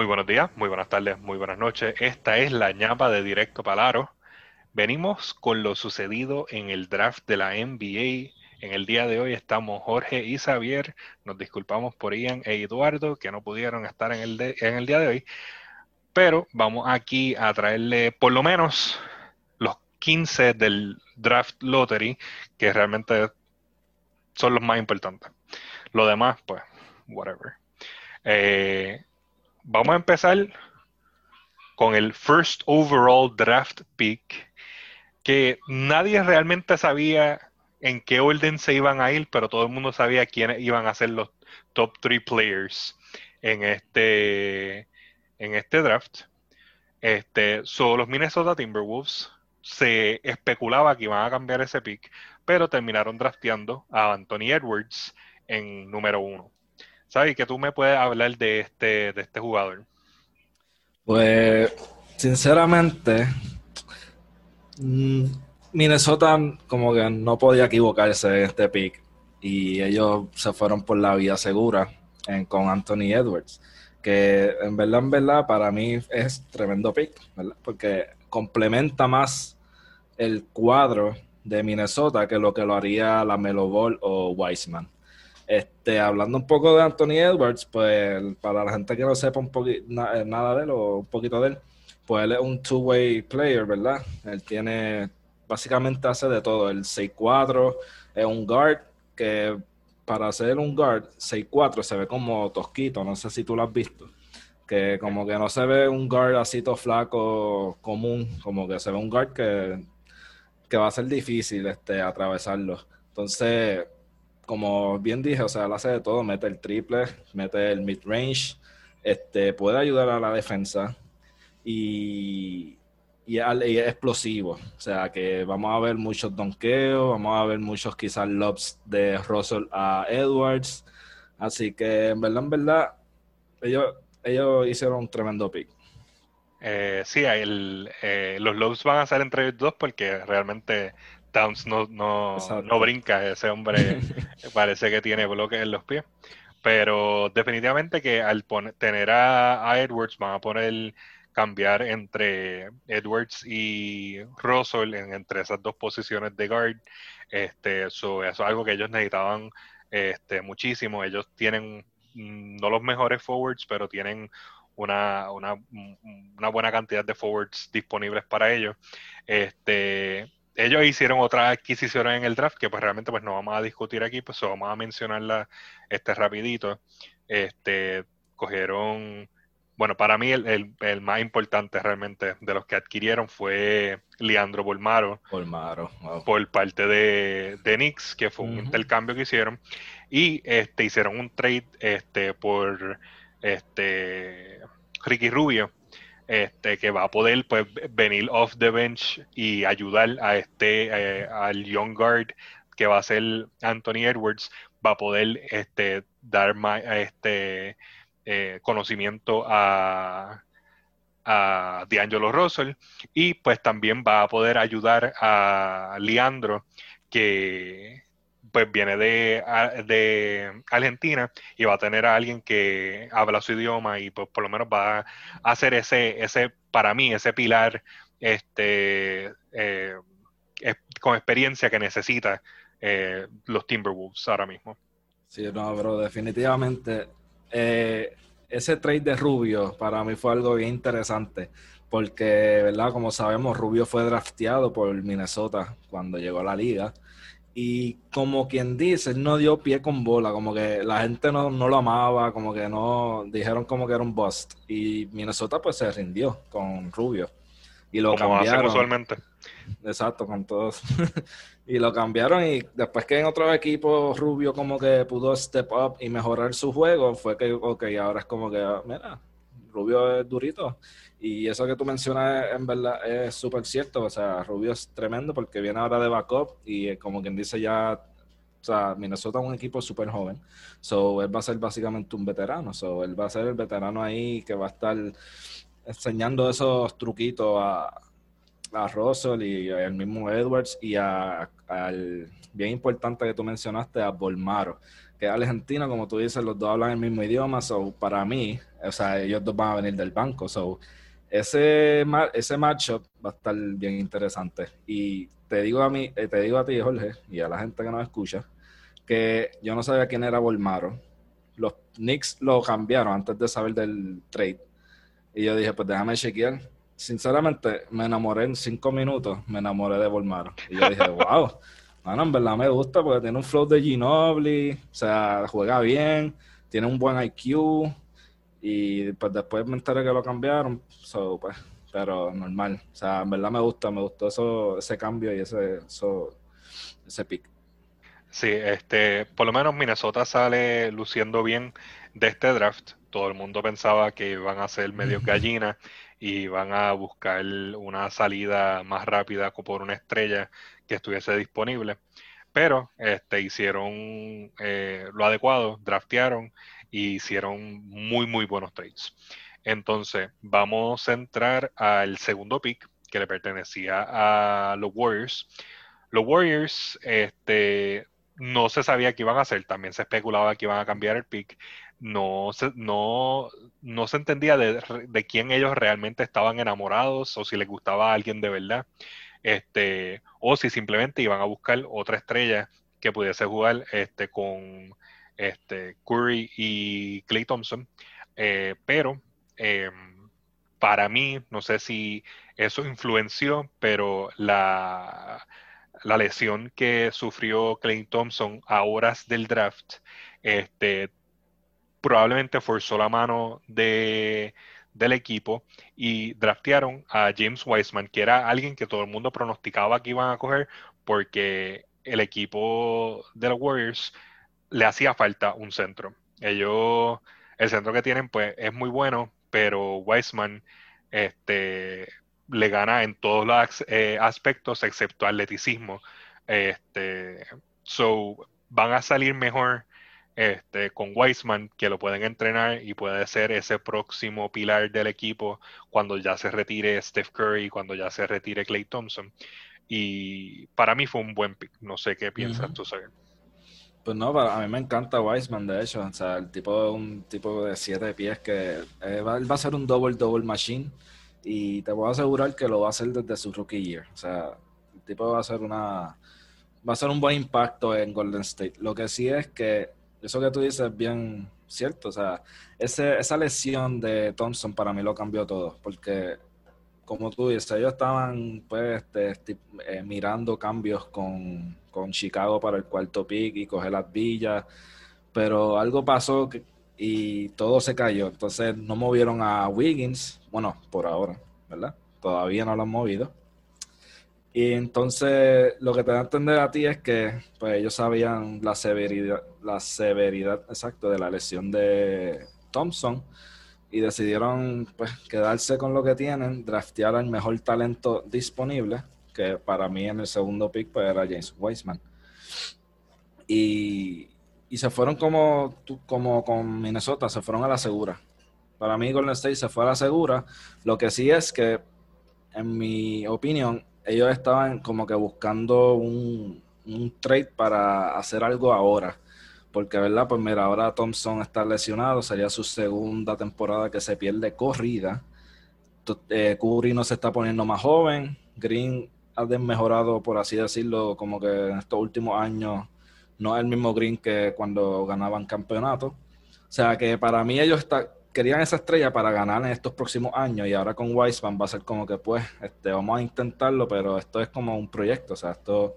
Muy buenos días, muy buenas tardes, muy buenas noches. Esta es la ñapa de Directo Palaro. Venimos con lo sucedido en el draft de la NBA. En el día de hoy estamos Jorge y Xavier. Nos disculpamos por Ian e Eduardo que no pudieron estar en el, en el día de hoy. Pero vamos aquí a traerle por lo menos los 15 del draft lottery, que realmente son los más importantes. Lo demás, pues, whatever. Eh, vamos a empezar con el first overall draft pick, que nadie realmente sabía en qué orden se iban a ir, pero todo el mundo sabía quiénes iban a ser los top three players en este, en este draft. Este, los Minnesota Timberwolves se especulaba que iban a cambiar ese pick, pero terminaron drafteando a Anthony Edwards en número uno. ¿Sabes? ¿Qué tú me puedes hablar de este, de este jugador? Pues, sinceramente, mm, Minnesota como que no podía equivocarse en este pick y ellos se fueron por la vía segura con Anthony Edwards, que en verdad, en verdad, para mí es tremendo pick, ¿verdad? Porque complementa más el cuadro de Minnesota que lo que lo haría la Melo Ball o Wiseman. Este, hablando un poco de Anthony Edwards, pues para la gente que no sepa un poquito eh, nada de él o un poquito de él, pues él es un two-way player, ¿verdad? Él tiene, básicamente hace de todo. El 6'4 es un guard que para ser un guard 6'4 se ve como tosquito, no sé si tú lo has visto. Que como que no se ve un guard así todo flaco común, como que se ve un guard que, que va a ser difícil este, atravesarlo. Entonces, como bien dije, o sea, él hace de todo, mete el triple, mete el mid-range, este, puede ayudar a la defensa y, y, es explosivo. O sea, que vamos a ver muchos donkeos, vamos a ver muchos quizás lobs de Russell a Edwards. Así que, en verdad, en verdad, ellos, ellos hicieron un tremendo pick. Eh, sí, el, eh, los lobs van a ser entre ellos dos porque realmente Towns no, no, no brinca, ese hombre parece que tiene bloques en los pies. Pero definitivamente que al tener a, Edwards van a poner cambiar entre Edwards y Russell en, entre esas dos posiciones de guard. Este, eso es algo que ellos necesitaban este, muchísimo. Ellos tienen mm, no los mejores forwards, pero tienen una, una, una buena cantidad de forwards disponibles para ellos. Este, ellos hicieron otras adquisiciones en el draft que pues realmente pues no vamos a discutir aquí, pues vamos a mencionarla este rapidito. Este, cogieron, bueno, para mí el, más importante realmente de los que adquirieron fue Leandro Bolmaro. Bolmaro, Por parte de, de Knicks, que fue un intercambio que hicieron. Y este, hicieron un trade este, por este, Ricky Rubio este, que va a poder pues, venir off the bench y ayudar a este, eh, al young guard que va a ser Anthony Edwards, va a poder este, dar este, eh, conocimiento a, a D'Angelo Russell. Y pues también va a poder ayudar a Leandro que pues viene de, de, Argentina y va a tener a alguien que habla su idioma y pues por lo menos va a hacer ese, ese para mí, ese pilar este, eh, con experiencia que necesita eh, los Timberwolves ahora mismo. Sí, no, pero definitivamente eh, ese trade de Rubio para mí fue algo bien interesante porque, ¿verdad? Como sabemos, Rubio fue drafteado por Minnesota cuando llegó a la liga y como quien dice, no dio pie con bola, como que la gente no, lo amaba, como que no, dijeron como que era un bust. Y Minnesota pues se rindió con Rubio. Y lo cambiaron. usualmente. Exacto, con todos. y lo cambiaron y después que en otro equipo Rubio como que pudo step up y mejorar su juego, fue que, ok, ahora es como que, mira, Rubio es durito. Y eso que tú mencionas en verdad es súper cierto. O sea, Rubio es tremendo porque viene ahora de backup y eh, como quien dice ya, o sea, Minnesota es un equipo súper joven. So, él va a ser básicamente un veterano. So, él va a ser el veterano ahí que va a estar enseñando esos truquitos a, a Russell y al mismo Edwards y a, al bien importante que tú mencionaste, a Bolmaro que es argentino, como tú dices, los dos hablan el mismo idioma, so para mí, o sea, ellos dos van a venir del banco, so ese, ese matchup va a estar bien interesante. Y te digo a mí, eh, te digo a ti, Jorge, y a la gente que nos escucha, que yo no sabía quién era Volmaro. Los Knicks lo cambiaron antes de saber del trade. Y yo dije, pues déjame chequear. Sinceramente, me enamoré en cinco minutos, me enamoré de Volmaro. Y yo dije, wow, bueno, en verdad me gusta porque tiene un flow de Ginobili, o sea, juega bien, tiene un buen IQ. Y pues después me enteré que lo cambiaron, so, pues, pero normal. O sea, en verdad me gusta, me gustó eso, ese cambio y ese, eso, ese pick. Sí, este, por lo menos Minnesota sale luciendo bien de este draft. Todo el mundo pensaba que iban a ser medio gallinas y van a buscar una salida más rápida por una estrella que estuviese disponible. Pero este, hicieron eh, lo adecuado, draftearon y hicieron muy, muy buenos trades. Entonces, vamos a entrar al segundo pick que le pertenecía a los Warriors. Los Warriors, este, no se sabía qué iban a hacer, también se especulaba que iban a cambiar el pick. No se, no, no se entendía de, de, quién ellos realmente estaban enamorados o si les gustaba a alguien de verdad. Este, o si simplemente iban a buscar otra estrella que pudiese jugar este, con este, Curry y Clay Thompson. Eh, pero em, para mí, no sé si eso influenció, pero la, la lesión que sufrió Clay Thompson a horas del draft, este, probablemente forzó la mano de, del equipo y draftearon a James Wiseman, que era alguien que todo el mundo pronosticaba que iban a coger porque el equipo de los Warriors le hacía falta un centro. Ellos, el centro que tienen, pues es muy bueno, pero Wiseman este, le gana en todos los eh, aspectos excepto atleticismo. Este, so, van a salir mejor este, con Wiseman, que lo pueden entrenar y puede ser ese próximo pilar del equipo cuando ya se retire Steph Curry, cuando ya se retire Clay Thompson. Y para mí fue un buen pick. No sé qué piensas tú, Sager. Pues no, a mí me encanta Wiseman, de hecho. O sea, el tipo un tipo de siete pies que eh, va, a ser un double-double machine. Y te puedo asegurar que lo va a hacer desde su rookie year. O sea, el tipo va a ser una. Va a ser un buen impacto en Golden State. Lo que sí es que eso que tú dices es bien cierto. O sea, ese, esa lesión de Thompson para mí lo cambió todo. Porque, como tú dices, ellos estaban pues este, eh, mirando cambios con con Chicago para el cuarto pick y coger las villas, pero algo pasó y todo se cayó. Entonces no movieron a Wiggins, bueno, por ahora, ¿verdad? Todavía no lo han movido. Y entonces lo que te da a entender a ti es que pues ellos sabían la severidad, la severidad exacto de la lesión de Thompson y decidieron pues quedarse con lo que tienen, draftear al mejor talento disponible que para mí en el segundo pick pues, era James Wiseman. Y, y se fueron como, como con Minnesota, se fueron a la segura. Para mí Golden State se fue a la segura. Lo que sí es que, en mi opinión, ellos estaban como que buscando un, un trade para hacer algo ahora. Porque, ¿verdad? Pues mira, ahora Thompson está lesionado, sería su segunda temporada que se pierde corrida. Eh, Curry no se está poniendo más joven. Green ha desmejorado, por así decirlo, como que en estos últimos años no es el mismo Green que cuando ganaban campeonato. O sea que para mí ellos querían esa estrella para ganar en estos próximos años y ahora con Wiseman va a ser como que pues este, vamos a intentarlo, pero esto es como un proyecto, o sea, esto,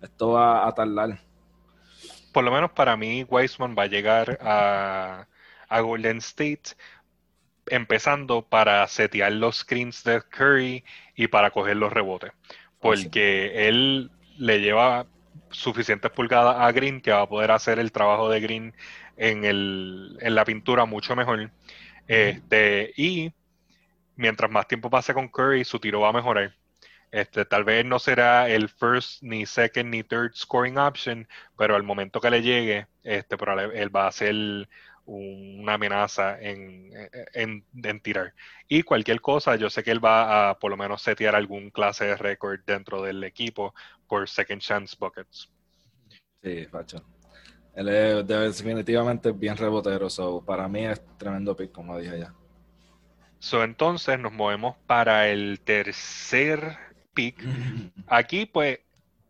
esto va a tardar. Por lo menos para mí Wiseman va a llegar a, a Golden State empezando para setear los screens de Curry y para coger los rebotes porque él le lleva suficientes pulgadas a Green que va a poder hacer el trabajo de Green en, el, en la pintura mucho mejor. Este, y mientras más tiempo pase con Curry, su tiro va a mejorar. Este, tal vez no será el first, ni second, ni third scoring option, pero al momento que le llegue, este, él va a ser una amenaza en, en, tirar. Y cualquier cosa, yo sé que él va a por lo menos setear algún clase de récord dentro del equipo por second chance buckets. Sí, facho. Él es definitivamente bien rebotero, so para mí es tremendo pick, como dije ya. So, entonces nos movemos para el tercer pick. Aquí, pues,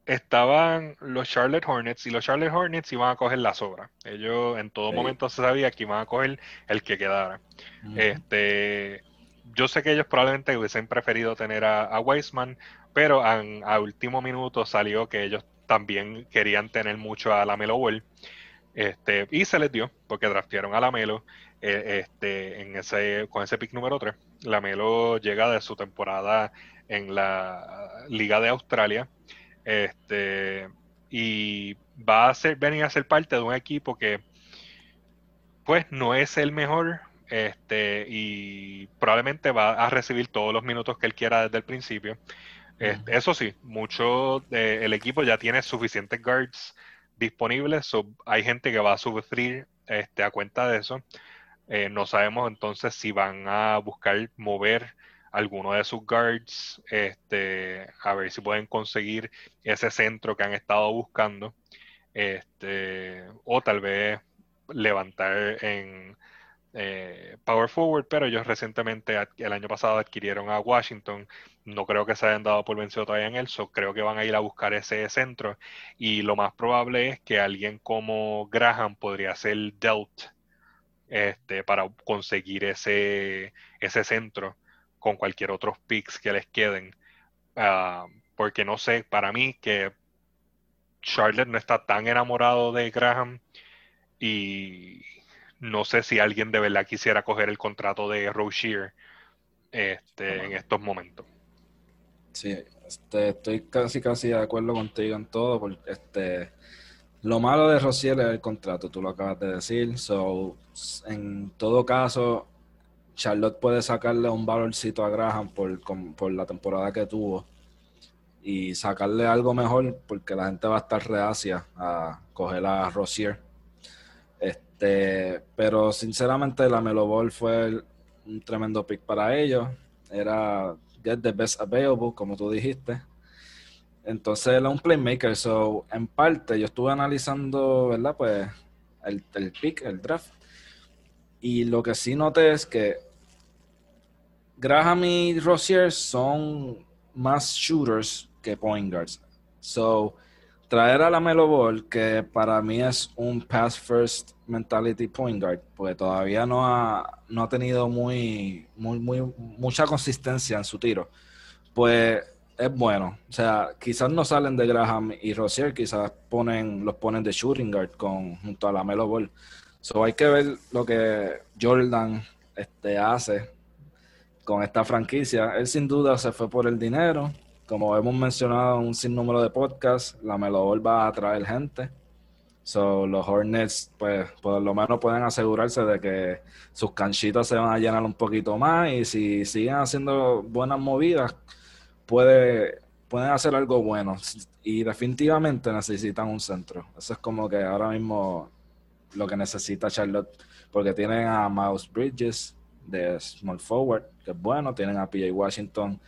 estaban los Charlotte Hornets y los Charlotte Hornets iban a coger la sobra. Ellos en todo momento se sabía que iban a coger el que quedara. Este, yo sé que ellos probablemente hubiesen preferido tener a, a Weisman, pero a último minuto salió que ellos también querían tener mucho a la Melo Ball. Este, y se les dio, porque draftearon a la Melo eh, este, en ese, con ese pick número 3. La Melo llega de su temporada en la Liga de Australia. Este, y va a ser, venir a ser parte de un equipo que pues no es el mejor, este, y probablemente va a recibir todos los minutos que él quiera desde el principio. Este, eso sí, mucho del equipo ya tiene suficientes guards disponibles, hay gente que va a sufrir este, a cuenta de eso. Eh, no sabemos entonces si van a buscar mover alguno de sus guards, este, a ver si pueden conseguir ese centro que han estado buscando, este, o tal vez levantar en eh, power forward, pero ellos recientemente, el año pasado, adquirieron a Washington. No creo que se hayan dado por vencido todavía en él, creo que van a ir a buscar ese centro. Y lo más probable es que alguien como Graham podría ser dealt este, para conseguir ese, ese centro con cualquier otros picks que les queden. Ah, porque no sé, para mí que Charlotte no está tan enamorado de Graham y no sé si alguien de verdad quisiera coger el contrato de Rozier este, en estos momentos. Sí, este, estoy casi casi de acuerdo contigo en todo. Porque, este, lo malo de Rozier es el contrato, tú lo acabas de decir. So, en todo caso, Charlotte puede sacarle un valorcito a Graham por, por la temporada que tuvo y sacarle algo mejor porque la gente va a estar reacia a coger a Rozier este, pero sinceramente la Melo Ball fue un tremendo pick para ellos. Era get the best available, como tú dijiste. Entonces era un playmaker. So, en parte, yo estuve analizando, ¿verdad? Pues el, el pick, el draft. Y lo que sí noté es que Graham y Rozier son más shooters que point guards. So, traer a la Melo Ball, que para mí es un pass first mentality point guard, pues todavía no ha, no ha tenido muy, muy, muy, mucha consistencia en su tiro, pues es bueno. O sea, quizás no salen de Graham y Rozier, quizás ponen, los ponen de shooting guard con, junto a la Melo Ball. So hay que ver lo que Jordan este, hace con esta franquicia. Él sin duda se fue por el dinero. Como hemos mencionado en un sinnúmero de podcasts, la Melo va a atraer gente So, los Hornets, pues, por lo menos pueden asegurarse de que sus canchitas se van a llenar un poquito más y si siguen haciendo buenas movidas, puede, pueden hacer algo bueno. Y definitivamente necesitan un centro. Eso es como que ahora mismo lo que necesita Charlotte, porque tienen a Mouse Bridges de Small Forward, que es bueno, tienen a PJ Washington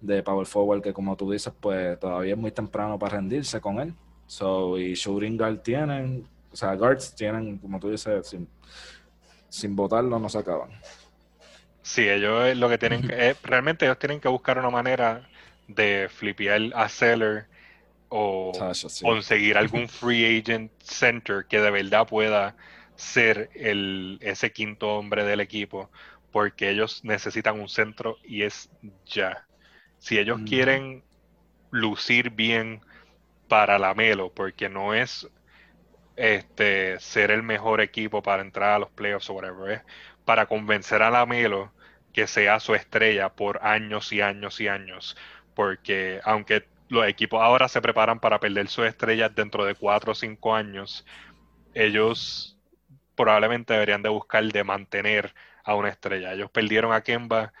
de Power Forward, que como tú dices, pues todavía es muy temprano para rendirse con él. So, y shooting guard tienen, o sea, guards tienen, como tú dices, sin, sin votarlo no se acaban. Sí, ellos lo que tienen que, realmente ellos tienen que buscar una manera de flipear a seller o conseguir algún free agent center que de verdad pueda ser el, ese quinto hombre del equipo, porque ellos necesitan un centro y es ya. Si ellos quieren lucir bien para la Melo, porque no es este ser el mejor equipo para entrar a los playoffs o whatever, es para convencer a la Melo que sea su estrella por años y años y años, porque aunque los equipos ahora se preparan para perder sus estrellas dentro de cuatro o cinco años, ellos probablemente deberían de buscar de mantener a una estrella. Ellos perdieron a Kemba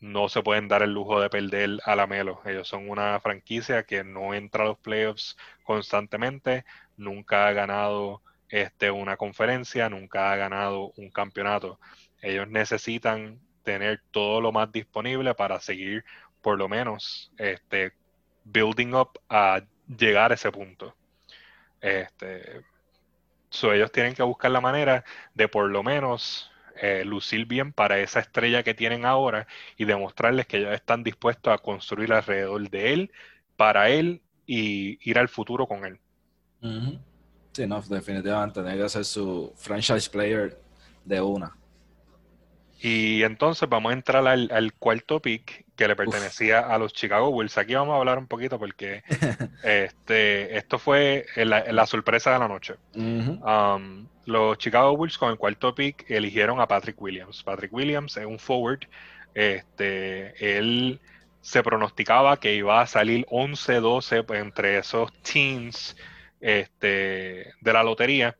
no se pueden dar el lujo de perder a la Melo. Ellos son una franquicia que no entra a los playoffs constantemente, nunca ha ganado este, una conferencia, nunca ha ganado un campeonato. Ellos necesitan tener todo lo más disponible para seguir por lo menos este, building up a llegar a ese punto. Este, ellos tienen que buscar la manera de por lo menos eh, lucir bien para esa estrella que tienen ahora y demostrarles que ellos están dispuestos a construir alrededor de él, para él y ir al futuro con él. Sí, no, definitivamente tiene que ser su franchise player de una. Y entonces vamos a entrar al, cuarto pick que le pertenecía a los Chicago Bulls. Aquí vamos a hablar un poquito porque este, esto fue la, sorpresa de la noche. Um, los Chicago Bulls con el cuarto pick eligieron a Patrick Williams. Patrick Williams es un forward. Este, él se pronosticaba que iba a salir 11-12 entre esos teams este, de la lotería.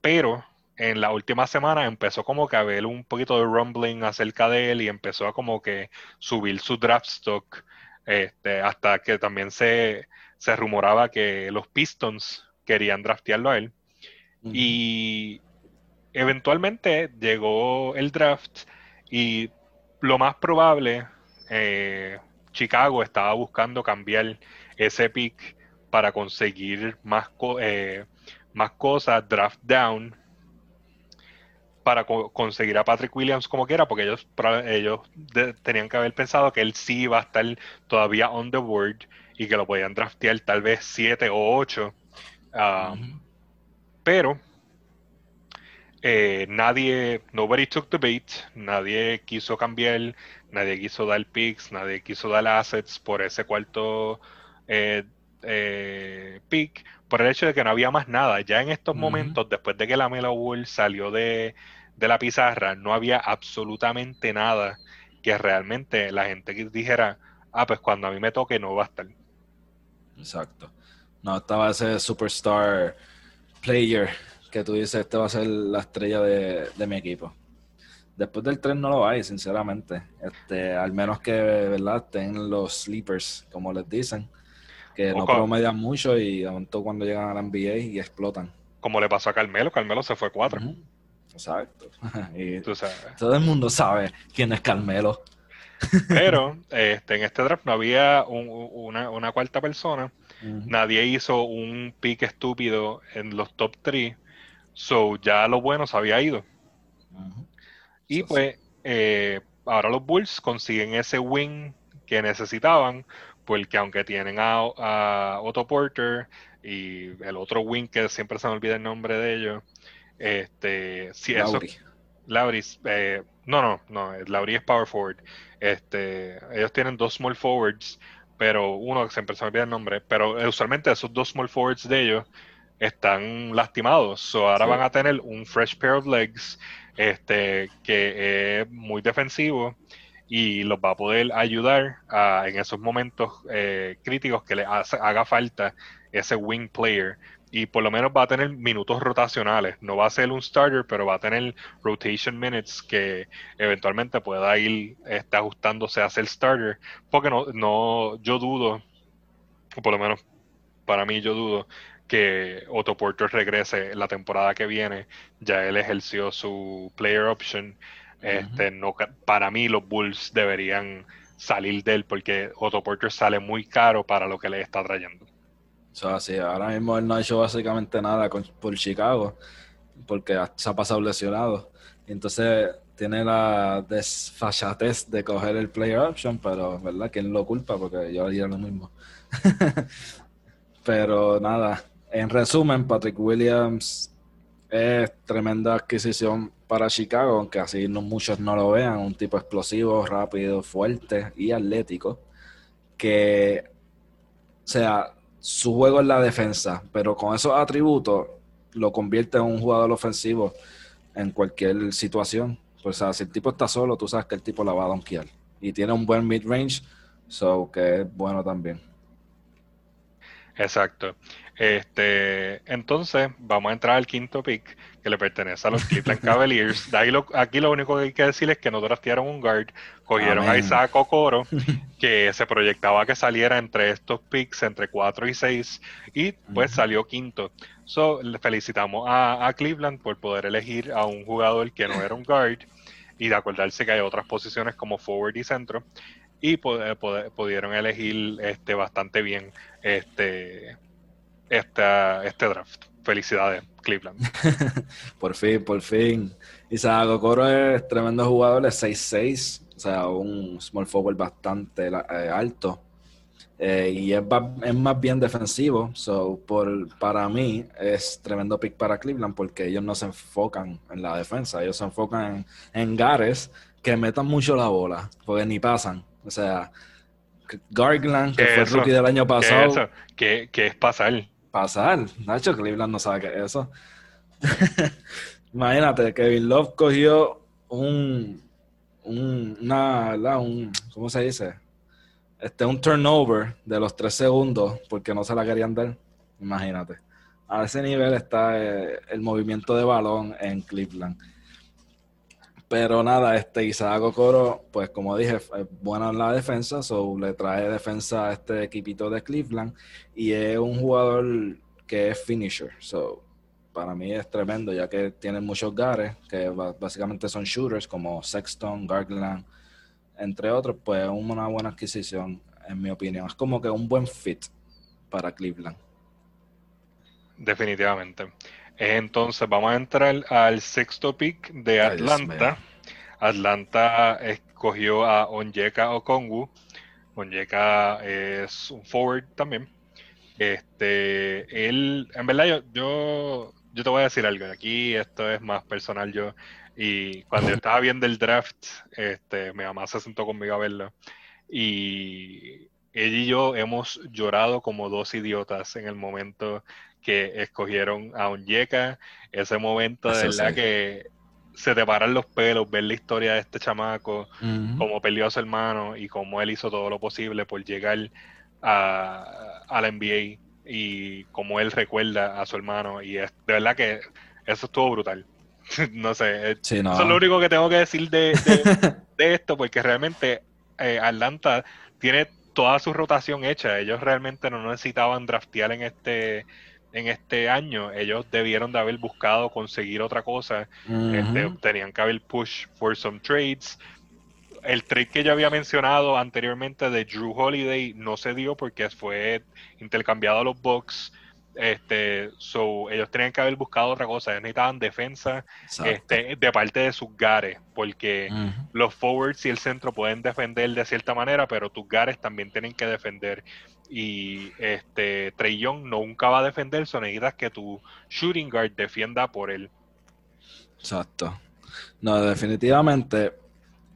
Pero en la última semana empezó como que a ver un poquito de rumbling acerca de él y empezó a como que subir su draft stock este, hasta que también se, se rumoraba que los Pistons querían draftearlo a él. Y eventualmente llegó el draft y lo más probable, eh, Chicago estaba buscando cambiar ese pick para conseguir más, eh, más cosas, draft down, para conseguir a Patrick Williams como quiera, porque ellos, ellos tenían que haber pensado que él sí iba a estar todavía on the board y que lo podían draftear tal vez 7 o 8. Um, pero eh, nadie, nobody took the bait, nadie quiso cambiar, nadie quiso dar picks, nadie quiso dar assets por ese cuarto eh, eh, pick por el hecho de que no había más nada. Ya en estos momentos, después de que la Melo Bull salió de, la pizarra, no había absolutamente nada que realmente la gente dijera, ah, pues cuando a mí me toque no va a estar. Exacto. No, estaba ese superstar player que tú dices, este va a ser la estrella de, mi equipo. Después del tren no lo hay, sinceramente. Este, al menos que, ¿verdad? Estén los sleepers, como les dicen que no promedian mucho y aguantó cuando llegan a la NBA y explotan. Como le pasó a Carmelo, Carmelo se fue cuatro. Exacto. todo el mundo sabe quién es Carmelo. Pero este, en este draft no había una, cuarta persona. Nadie hizo un pick estúpido en los top 3. So ya lo bueno se había ido. Y pues eh, ahora los Bulls consiguen ese win que necesitaban porque aunque tienen a, Otto Porter y el otro wing que siempre se me olvida el nombre de ellos, este, si Lauri. eso, Lauri, eh, no, no, no, Lauri es power forward. Este, ellos tienen dos small forwards, pero uno que siempre se me olvida el nombre, pero usualmente esos dos small forwards de ellos están lastimados, so ahora van a tener un fresh pair of legs, este, que es muy defensivo y los va a poder ayudar en esos momentos eh, críticos que le haga falta ese wing player y por lo menos va a tener minutos rotacionales. No va a ser un starter, pero va a tener rotation minutes que eventualmente pueda ir este, ajustándose a ser starter. Porque no, no, yo dudo, o por lo menos para mí yo dudo, que Otto Porter regrese la temporada que viene. Ya él ejerció su player option este, no, para mí los Bulls deberían salir de él porque Otto Porter sale muy caro para lo que le está trayendo. O sea, sí, ahora mismo él no ha hecho básicamente nada por Chicago porque se ha pasado lesionado. entonces tiene la desfachatez de coger el player option, pero ¿verdad? ¿Quién lo culpa? Porque yo haría lo mismo. pero nada, en resumen, Patrick Williams es tremenda adquisición para Chicago, aunque así no, muchos no lo vean, un tipo explosivo, rápido, fuerte y atlético, que, o sea, su juego es la defensa, pero con esos atributos lo convierte en un jugador ofensivo en cualquier situación. Pues, o sea, si el tipo está solo, tú sabes que el tipo la va a donkear. Y tiene un buen mid-range, so que es bueno también. Exacto. Este, entonces, vamos a entrar al quinto pick que le pertenece a los Cleveland Cavaliers. aquí lo único que hay que decir es que no draftearon un guard, cogieron a Isaac Okoro, que se proyectaba que saliera entre estos picks, entre 4 y 6, y pues salió quinto. So, le felicitamos a, Cleveland por poder elegir a un jugador que no era un guard y de acordarse que hay otras posiciones como forward y centro y pudieron elegir este bastante bien este esta, este draft. Felicidades, Cleveland. por fin, por fin. Isaac Okoro es tremendo jugador, es 6'6", o sea, un small forward bastante eh, alto. Eh, y es, más bien defensivo. So, por, para mí es tremendo pick para Cleveland porque ellos no se enfocan en la defensa, ellos se enfocan en, en gares que metan mucho la bola, porque ni pasan. O sea, Gargland, que fue el rookie del año pasado. ¿Qué, es pasar? Pasar. Nacho Cleveland no sabe qué es eso. Imagínate, Kevin Love cogió un, un, una, un, ¿cómo se dice? Este, un turnover de los tres segundos porque no se la querían dar. Imagínate. A ese nivel está eh, el movimiento de balón en Cleveland. Pero nada, este Isaac Okoro, pues como dije, es bueno en la defensa, so le trae defensa a este equipito de Cleveland y es un jugador que es finisher. So, para mí es tremendo, ya que tiene muchos gares, que básicamente son shooters como Sexton, Garland, entre otros, pues es una buena adquisición, en mi opinión. Es como que un buen fit para Cleveland. Definitivamente. Entonces vamos a entrar al sexto pick de Atlanta. Atlanta escogió a Onyeka Okongu. Onyeka es un forward también. Este, él, en verdad, yo, yo, yo te voy a decir algo. Aquí esto es más personal yo. Y cuando yo estaba viendo el draft, este, mi mamá se sentó conmigo a verlo. Y ella y yo hemos llorado como dos idiotas en el momento que escogieron a Onyeka. Ese momento de verdad que se te paran los pelos ver la historia de este chamaco, cómo perdió a su hermano y cómo él hizo todo lo posible por llegar a, a la NBA y cómo él recuerda a su hermano. Y es, de verdad que eso estuvo brutal. no sé, eso es lo único que tengo que decir de, de, esto, porque realmente eh, Atlanta tiene toda su rotación hecha. Ellos realmente no necesitaban draftear en este en este año, ellos debieron de haber buscado conseguir otra cosa. Este, tenían que haber push for some trades. El trade que yo había mencionado anteriormente de Drew Holiday no se dio porque fue intercambiado a los Bucks. Este, so, ellos tenían que haber buscado otra cosa. Ellos necesitaban defensa este, de parte de sus gares, porque los forwards y el centro pueden defender de cierta manera, pero tus gares también tienen que defender. Y este Trey Young nunca va a defender, so necesitas que tu shooting guard defienda por él. Exacto. No, definitivamente.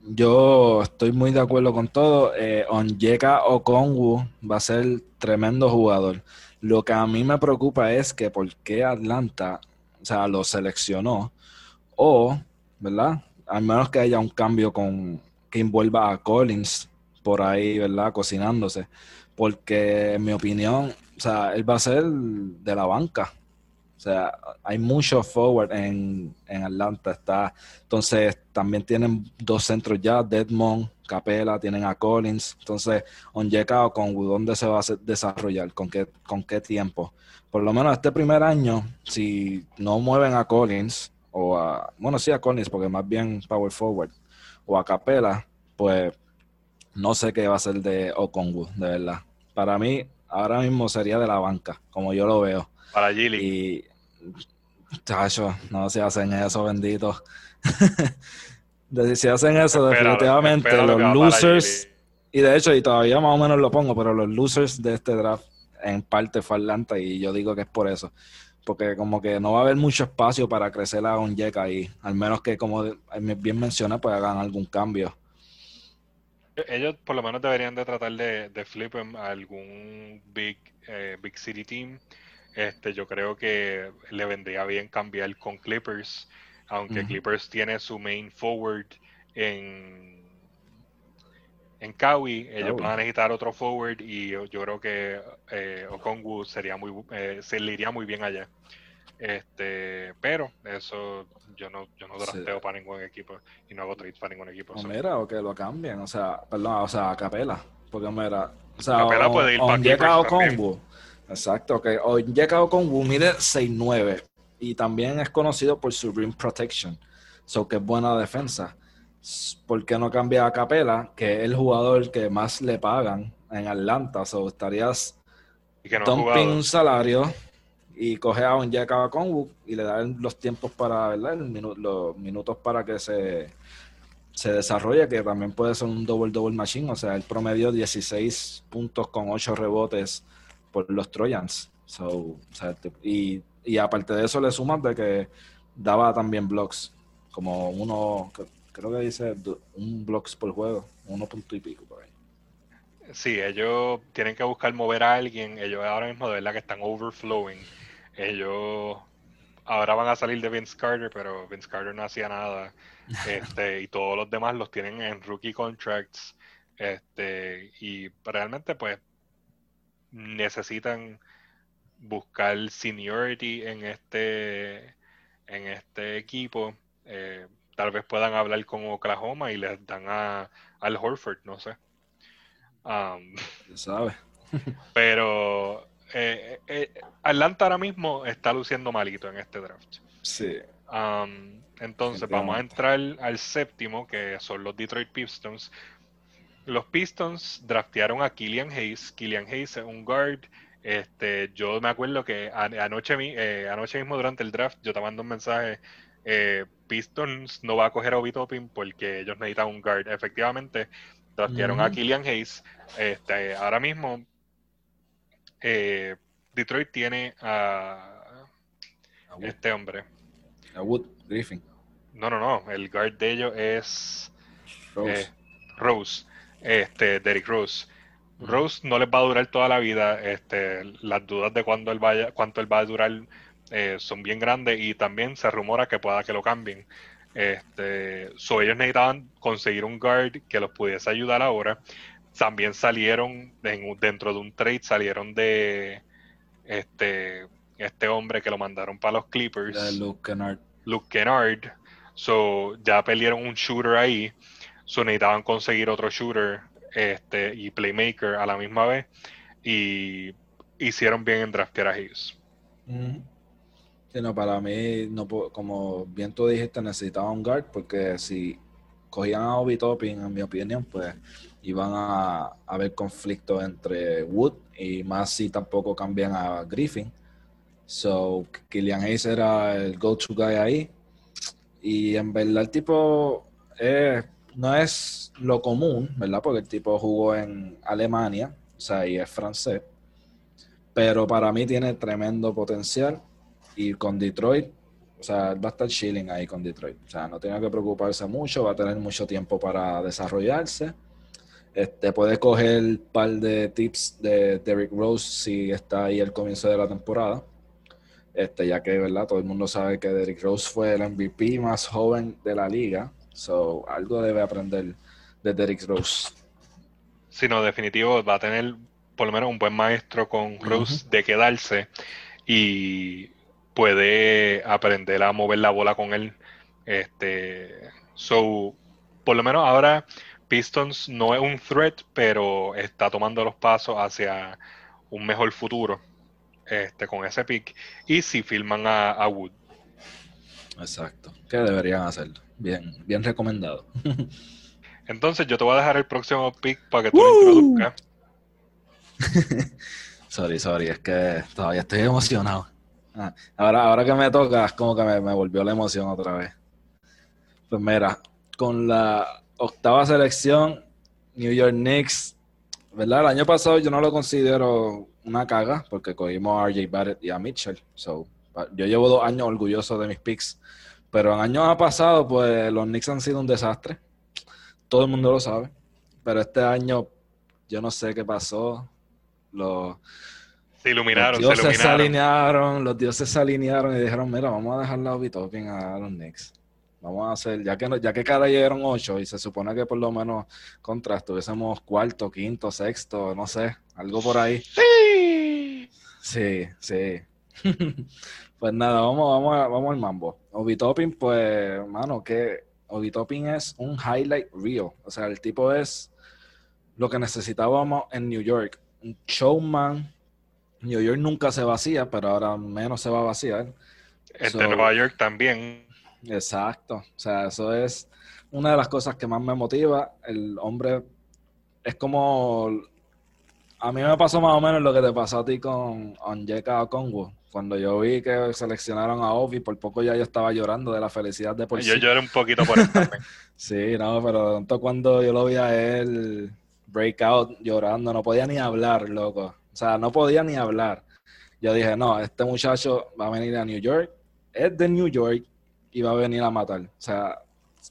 Yo estoy muy de acuerdo con todo. Eh, Onyeka Okongwu va a ser tremendo jugador lo que a mí me preocupa es que por qué Atlanta, o sea, lo seleccionó, o, ¿verdad? Al menos que haya un cambio con que envuelva a Collins por ahí, ¿verdad? Cocinándose. Porque en mi opinión, o sea, él va a ser de la banca. O sea, hay mucho forward en, en Atlanta. Está, entonces, también tienen dos centros ya, Deadmond, Capela, tienen a Collins. Entonces, Onyeka o con ¿dónde se va a desarrollar? ¿Con qué, ¿Con qué tiempo? Por lo menos este primer año, si no mueven a Collins, o a, bueno, sí a Collins, porque más bien Power Forward, o a Capela, pues no sé qué va a ser de Okongwu, de verdad. Para mí, ahora mismo sería de la banca, como yo lo veo. Para Gili. Y, chacho, no se hacen eso, bendito. si hacen eso, definitivamente los losers, y de hecho, y todavía más o menos lo pongo, pero los losers de este draft en parte fue Atlanta y yo digo que es por eso. Porque como que no va a haber mucho espacio para crecer a un Jack ahí, al menos que como bien menciona, pues hagan algún cambio. Ellos por lo menos deberían de tratar de, de flip a algún big, eh, big city team. Este, yo creo que le vendría bien cambiar con Clippers, aunque Clippers tiene su main forward en, en Kawi, ellos van a necesitar otro forward y yo, creo que eh, Okongu sería muy, eh, se le iría muy bien allá. Este, pero eso yo no, yo no drafteo para ningún equipo y no hago trades para ningún equipo. O mira, o que lo cambien, o sea, perdón, o sea, a Capela, porque mira, o sea, Capela puede ir para Clippers Exacto, que Wu mide 6'9 y también es conocido por su rim protection, so que es buena defensa. ¿Por qué no cambia a Capela, que es el jugador que más le pagan en Atlanta? So estarías Y que no ha dumping jugado. un salario y coge a un Jack Conwood y le da los tiempos para, ¿verdad? Los minutos para que se, se desarrolle, que también puede ser un double-double machine. O sea, el promedio 16 puntos con 8 rebotes por los Trojans. So, o sea, y, y aparte de eso le sumas de que daba también blocks, como uno, cre- creo que dice un blocks por juego, uno punto y pico por ahí. Sí, ellos tienen que buscar mover a alguien. Ellos ahora mismo de verdad que están overflowing. Ellos ahora van a salir de Vince Carter, pero Vince Carter no hacía nada. Este, y todos los demás los tienen en rookie contracts. Este, y realmente pues necesitan buscar seniority en este en este equipo. Eh, tal vez puedan hablar con Oklahoma y les dan a al Horford, no sé. Um, Ya sabes. pero eh, eh, Atlanta ahora mismo está luciendo malito en este draft. Sí. Um, entonces vamos a entrar al séptimo, que son los Detroit Pistons. Los Pistons draftearon a Killian Hayes. Killian Hayes es un guard. Este, yo me acuerdo que anoche, eh, anoche mismo durante el draft yo te mando un mensaje. eh, Pistons no va a coger a Obi Toppin porque ellos necesitan un guard. Efectivamente, draftearon a. Killian Hayes. Este, ahora mismo eh, Detroit tiene a este hombre. a Wood, Griffin, No, no, no. El guard de ellos es Rose. eh, Rose, este, Derrick Rose. Rose no les va a durar toda la vida. Este, las dudas de cuándo él vaya, cuánto él va a durar eh, son bien grandes y también se rumora que pueda que lo cambien. Este, so ellos necesitaban conseguir un guard que los pudiese ayudar ahora. También salieron en dentro de un trade, salieron de este, este hombre que lo mandaron para los Clippers. de Luke Kennard. Luke Kennard. So, ya perdieron un shooter ahí. So, necesitaban conseguir otro shooter este, y playmaker a la misma vez. Y hicieron bien en draftear a. Ujú. Sí, no, para mí, no, como bien tú dijiste, necesitaba un guard porque si cogían a Obi Toppin, en mi opinión, pues iban a, a haber conflicto entre Wood y más si tampoco cambian a Griffin. So, Killian Hayes era el go-to guy ahí. Y en verdad el tipo eh, no es lo común, ¿verdad? Porque el tipo jugó en Alemania, o sea, y es francés. Pero para mí tiene tremendo potencial. Y con Detroit, o sea, él va a estar chilling ahí con Detroit. O sea, no tiene que preocuparse mucho, va a tener mucho tiempo para desarrollarse. Este, puede coger un par de tips de Derrick Rose si está ahí al comienzo de la temporada. Este, ya que, ¿verdad? Todo el mundo sabe que Derrick Rose fue el MVP más joven de la liga. So, algo debe aprender de Derrick Rose. Sino definitivo va a tener por lo menos un buen maestro con Rose de quedarse y puede aprender a mover la bola con él. Este, so, por lo menos ahora Pistons no es un threat, pero está tomando los pasos hacia un mejor futuro este, con ese pick. Y si filman a, a Wood. Exacto. ¿Qué deberían hacerlo? Bien, bien recomendado. Entonces yo te voy a dejar el próximo pick para que tú lo introduzcas. Sorry, sorry, es que todavía estoy emocionado. Ah, ahora, ahora que me toca, es como que me, me volvió la emoción otra vez. Pues mira, con la octava selección, New York Knicks, ¿verdad? El año pasado yo no lo considero una caga, porque cogimos a RJ Barrett y a Mitchell. So, yo llevo dos años orgulloso de mis picks. Pero en años pasados, pues los Knicks han sido un desastre. Todo el mundo lo sabe. Pero este año, yo no sé qué pasó. Los, Se iluminaron, los se dioses se iluminaron. alinearon, los dioses se alinearon y dijeron, mira, vamos a dejar la Obitopin a los Knicks. Vamos a hacer, ya que, ya que cada llegaron ocho y se supone que por lo menos contra estuviésemos cuarto, quinto, sexto, no sé, algo por ahí. Sí. Sí, sí. pues nada, vamos, vamos, a- vamos al mambo. Obitopin, pues, mano, que Obitopin es un highlight reel. O sea, el tipo es lo que necesitábamos en New York. Un showman. New York nunca se vacía, pero ahora menos se va a vaciar. El So- de Nueva York también. Exacto. O sea, eso es una de las cosas que más me motiva. El hombre es como A mí me pasó más o menos lo que te pasó a ti con Onyeka Congo. Cuando yo vi que seleccionaron a Ovi, por poco ya yo estaba llorando de la felicidad de por Yo lloré un poquito por él también. sí, no, pero tanto cuando yo lo vi a él breakout llorando, no podía ni hablar, loco. Sea, no podía ni hablar. Yo dije, no, este muchacho va a venir a New York, es de New York y va a venir a matar. O sea,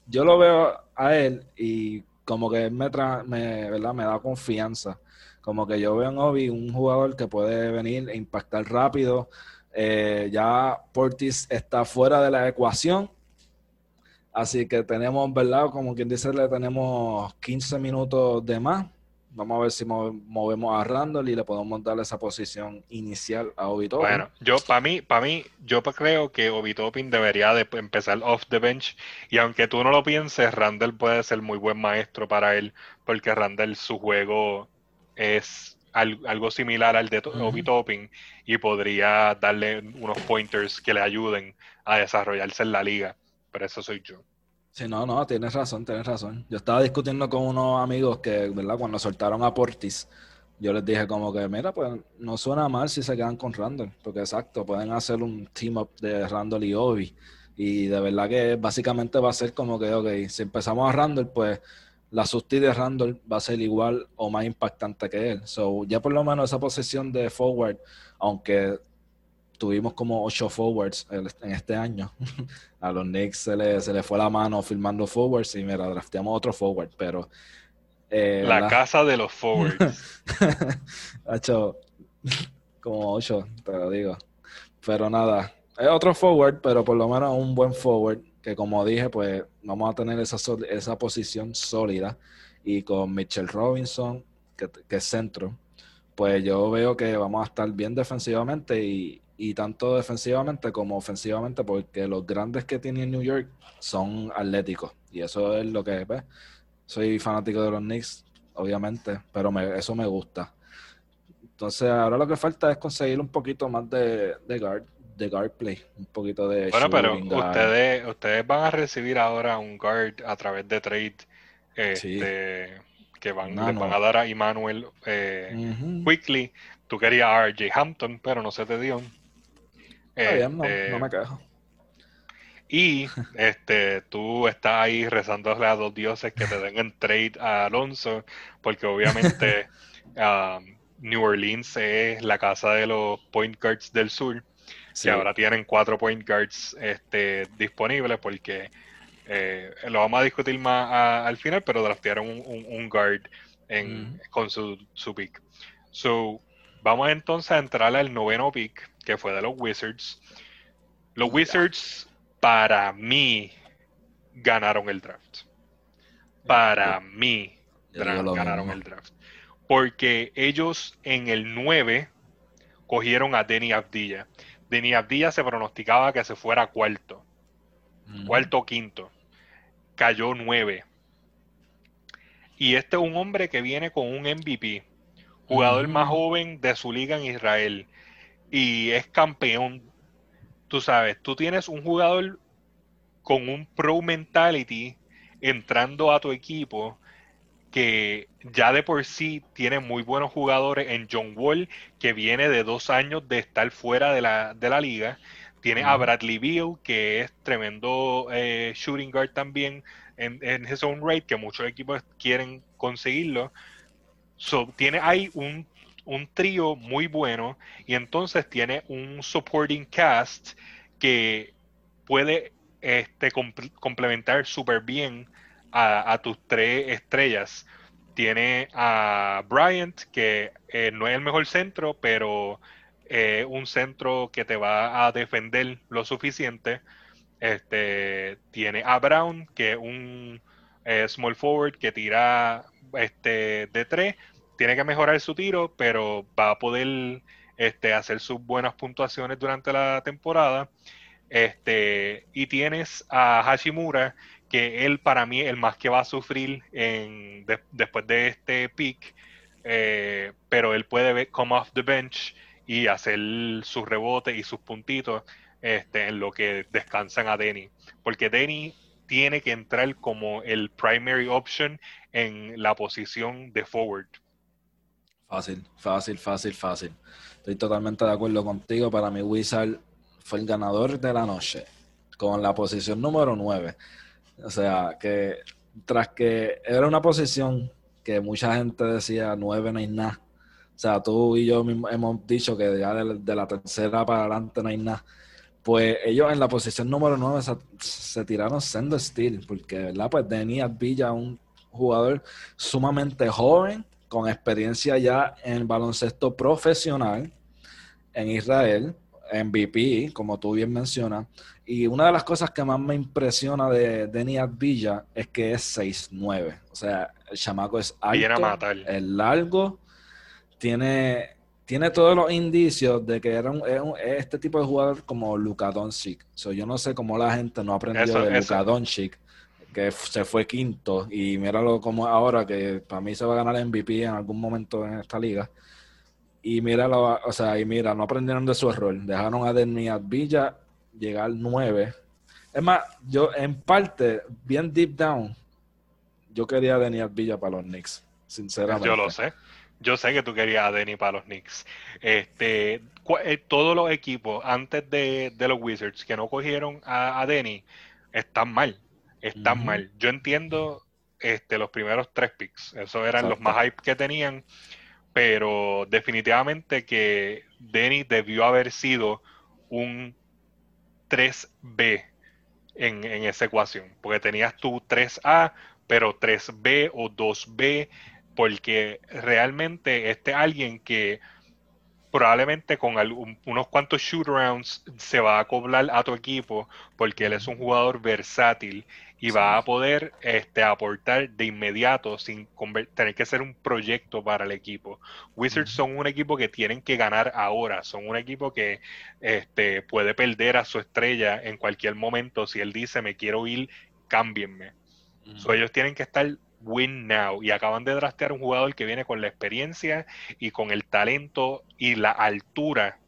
yo lo veo a él y como que me, me, ¿verdad? me da confianza. Como que yo veo en Obi un jugador que puede venir e impactar rápido. Eh, ya Portis está fuera de la ecuación. Así que tenemos, ¿verdad? Como quien dice, le tenemos 15 minutos de más Vamos a ver si movemos a Randall y le podemos dar esa posición inicial a Obi Bueno, yo para mí, para mí, yo creo que Obi debería de empezar off the bench y aunque tú no lo pienses, Randall puede ser muy buen maestro para él porque Randall su juego es algo similar al de Obi Topping y podría darle unos pointers que le ayuden a desarrollarse en la liga. Pero eso soy yo. Sí, no, no, tienes razón, tienes razón. Yo estaba discutiendo con unos amigos que, ¿verdad? Cuando soltaron a Portis, yo les dije como que, mira, pues no suena mal si se quedan con Randall, porque exacto, pueden hacer un team up de Randall y Obi. Y de verdad que básicamente va a ser como que, ok, si empezamos a Randall, pues la susti de Randall va a ser igual o más impactante que él. So, ya por lo menos esa posición de forward, aunque tuvimos como ocho forwards en este año. A los Knicks se le, se le fue la mano firmando forwards y mira, drafteamos otro forward, pero... Eh, la, casa de los forwards. hecho como ocho, te lo digo. Pero nada, es otro forward, pero por lo menos un buen forward, que como dije, pues vamos a tener esa, esa posición sólida. Y con Mitchell Robinson, que, que es centro, pues yo veo que vamos a estar bien defensivamente y, y tanto defensivamente como ofensivamente, porque los grandes que tiene New York son atléticos. Y eso es lo que ves. Soy fanático de los Knicks, obviamente, pero eso me gusta. Entonces, ahora lo que falta es conseguir un poquito más de, de guard, de guard play, un poquito de. Bueno, pero ustedes, ustedes van a recibir ahora un guard a través de trade este, que van, le van a dar a Emmanuel eh, Quickly. Tú querías a RJ Hampton, pero no se te dio. Este, no, me quejo. Y este, tú estás ahí rezándole a dos dioses que te den en trade a Alonso, porque obviamente um, New Orleans es la casa de los point guards del sur, y ahora tienen cuatro point guards este, disponibles, porque eh, lo vamos a discutir más al final, pero draftearon un, un, guard en, con su, su pick. So, vamos entonces a entrar al noveno pick que fue de los Wizards. Los Wizards, para mí, ganaron el draft. Para mí, ganaron el draft. Porque ellos en el 9 cogieron a Denny Abdilla. Denny Abdilla se pronosticaba que se fuera cuarto. Cuarto o quinto. Cayó 9. Y este es un hombre que viene con un MVP. Jugador más joven de su liga en Israel y es campeón, tú sabes, tú tienes un jugador con un pro mentality entrando a tu equipo que ya de por sí tiene muy buenos jugadores en John Wall, que viene de dos años de estar fuera de la, de la liga. Tiene a Bradley Beal, que es tremendo eh, shooting guard también en, en his own rate, que muchos equipos quieren conseguirlo. So, tiene ahí un un trío muy bueno y entonces tiene un supporting cast que puede este, complementar súper bien a, tus tres estrellas. Tiene a Bryant, que eh, no es el mejor centro, pero eh, un centro que te va a defender lo suficiente. Este, tiene a Brown, que es un eh, small forward que tira este, de tres tiene que mejorar su tiro, pero va a poder este, hacer sus buenas puntuaciones durante la temporada. Este, y tienes a Hashimura, que él para mí el más que va a sufrir en, después de este pick, eh, pero él puede come off the bench y hacer sus rebotes y sus puntitos este, en lo que descansan a Denny. Porque Denny tiene que entrar como el primary option en la posición de forward. Fácil, fácil, fácil, fácil. Estoy totalmente de acuerdo contigo. Para mí, Wizard fue el ganador de la noche, con la posición número 9. O sea, que tras que era una posición que mucha gente decía 9 no hay nada. O sea, tú y yo hemos dicho que ya de, la tercera para adelante no hay nada. Pues ellos en la posición número 9 se, tiraron sendo steel, porque, ¿verdad? Pues tenía Villa, un jugador sumamente joven, con experiencia ya en baloncesto profesional en Israel, MVP, como tú bien mencionas. Y una de las cosas que más me impresiona de Denny Villa es que es 6'9. O sea, el chamaco es alto, es largo, tiene, tiene todos los indicios de que era un, este tipo de jugador como Luka Doncic. yo no sé cómo la gente no aprendió de Luka Doncic que se fue quinto y míralo como ahora, que para mí se va a ganar MVP en algún momento en esta liga. Y míralo, o sea, y mira, no aprendieron de su error. Dejaron a Deniat Villa llegar nueve. Es más, yo en parte, bien deep down, yo quería a Villa para los Knicks, sinceramente. Yo lo sé. Yo sé que tú querías a Denny para los Knicks. Este, eh, todos los equipos antes de, los Wizards que no cogieron a, a Denny están mal están mal. Yo entiendo este, los primeros tres picks, esos eran los más hype que tenían, pero definitivamente que Denny debió haber sido un 3B en, en esa ecuación, porque tenías tu 3A, pero 3B o 2B, porque realmente este alguien que probablemente con unos cuantos shoot rounds se va a acoplar a tu equipo porque él es un jugador versátil y va a poder este, aportar de inmediato sin tener que ser un proyecto para el equipo. Wizards son un equipo que tienen que ganar ahora, son un equipo que este, puede perder a su estrella en cualquier momento. Si él dice me quiero ir, cámbienme. ellos tienen que estar win now y acaban de drastear un jugador que viene con la experiencia y con el talento y la altura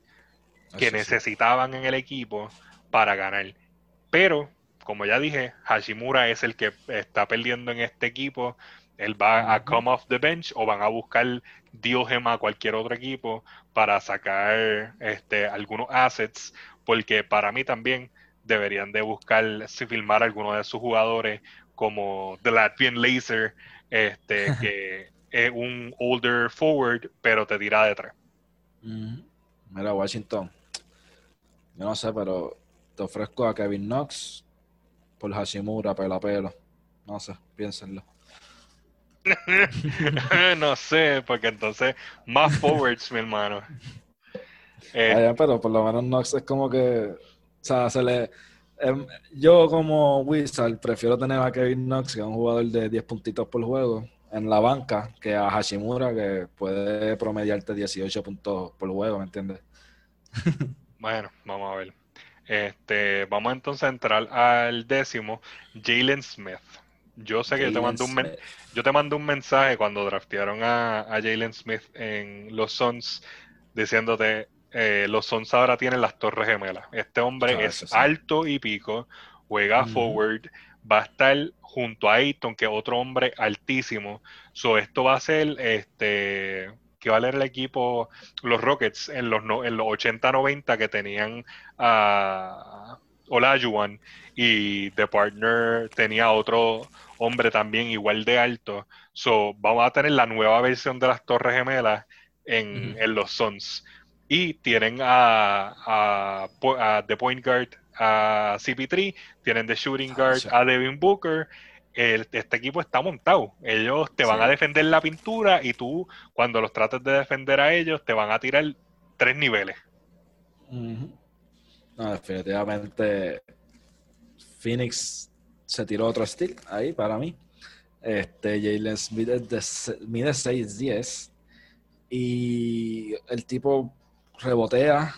que necesitaban en el equipo para ganar. Pero como ya dije, Hashimura es el que está perdiendo en este equipo. Él va a come off the bench o van a buscar Diogema a cualquier otro equipo para sacar este, algunos assets, porque para mí también deberían de buscar si filmar a alguno de sus jugadores como The Latvian Laser, este, que es un older forward, pero te tira detrás. Mira, Washington, yo no sé, pero te ofrezco a Kevin Knox, por Hashimura, pela pelo. No sé, piénsenlo. no sé, porque entonces más forwards, mi hermano. Eh, pero por lo menos Knox es como que, o sea, se le, em, yo como Wizard prefiero tener a Kevin Knox, que es un jugador de 10 puntitos por juego, en la banca, que a Hashimura, que puede promediarte 18 puntos por juego, ¿me entiendes? bueno, vamos a ver. Este, vamos entonces a entrar al décimo, Jalen Smith. Yo sé que yo te, mando un yo te mandé un mensaje cuando draftearon a, Jalen Smith en los Suns diciéndote, eh, los Suns ahora tienen las torres gemelas. Este hombre ah, es alto y pico, juega forward, va a estar junto a Ayton, que es otro hombre altísimo. So, esto va a ser este que va a leer el equipo, los Rockets, en los, en los 80-90 que tenían a Olajuwon y The Partner tenía otro hombre también igual de alto. So, vamos a tener la nueva versión de las Torres Gemelas en, los Suns. Y tienen a, a, The Point Guard a CP3, tienen The Shooting ah, Guard a Devin Booker este equipo está montado. Ellos te van a defender la pintura y tú, cuando los trates de defender a ellos, te van a tirar tres niveles. definitivamente Phoenix se tiró otro estilo ahí para mí. Este Jalen Smith mide 6'10 y el tipo rebotea,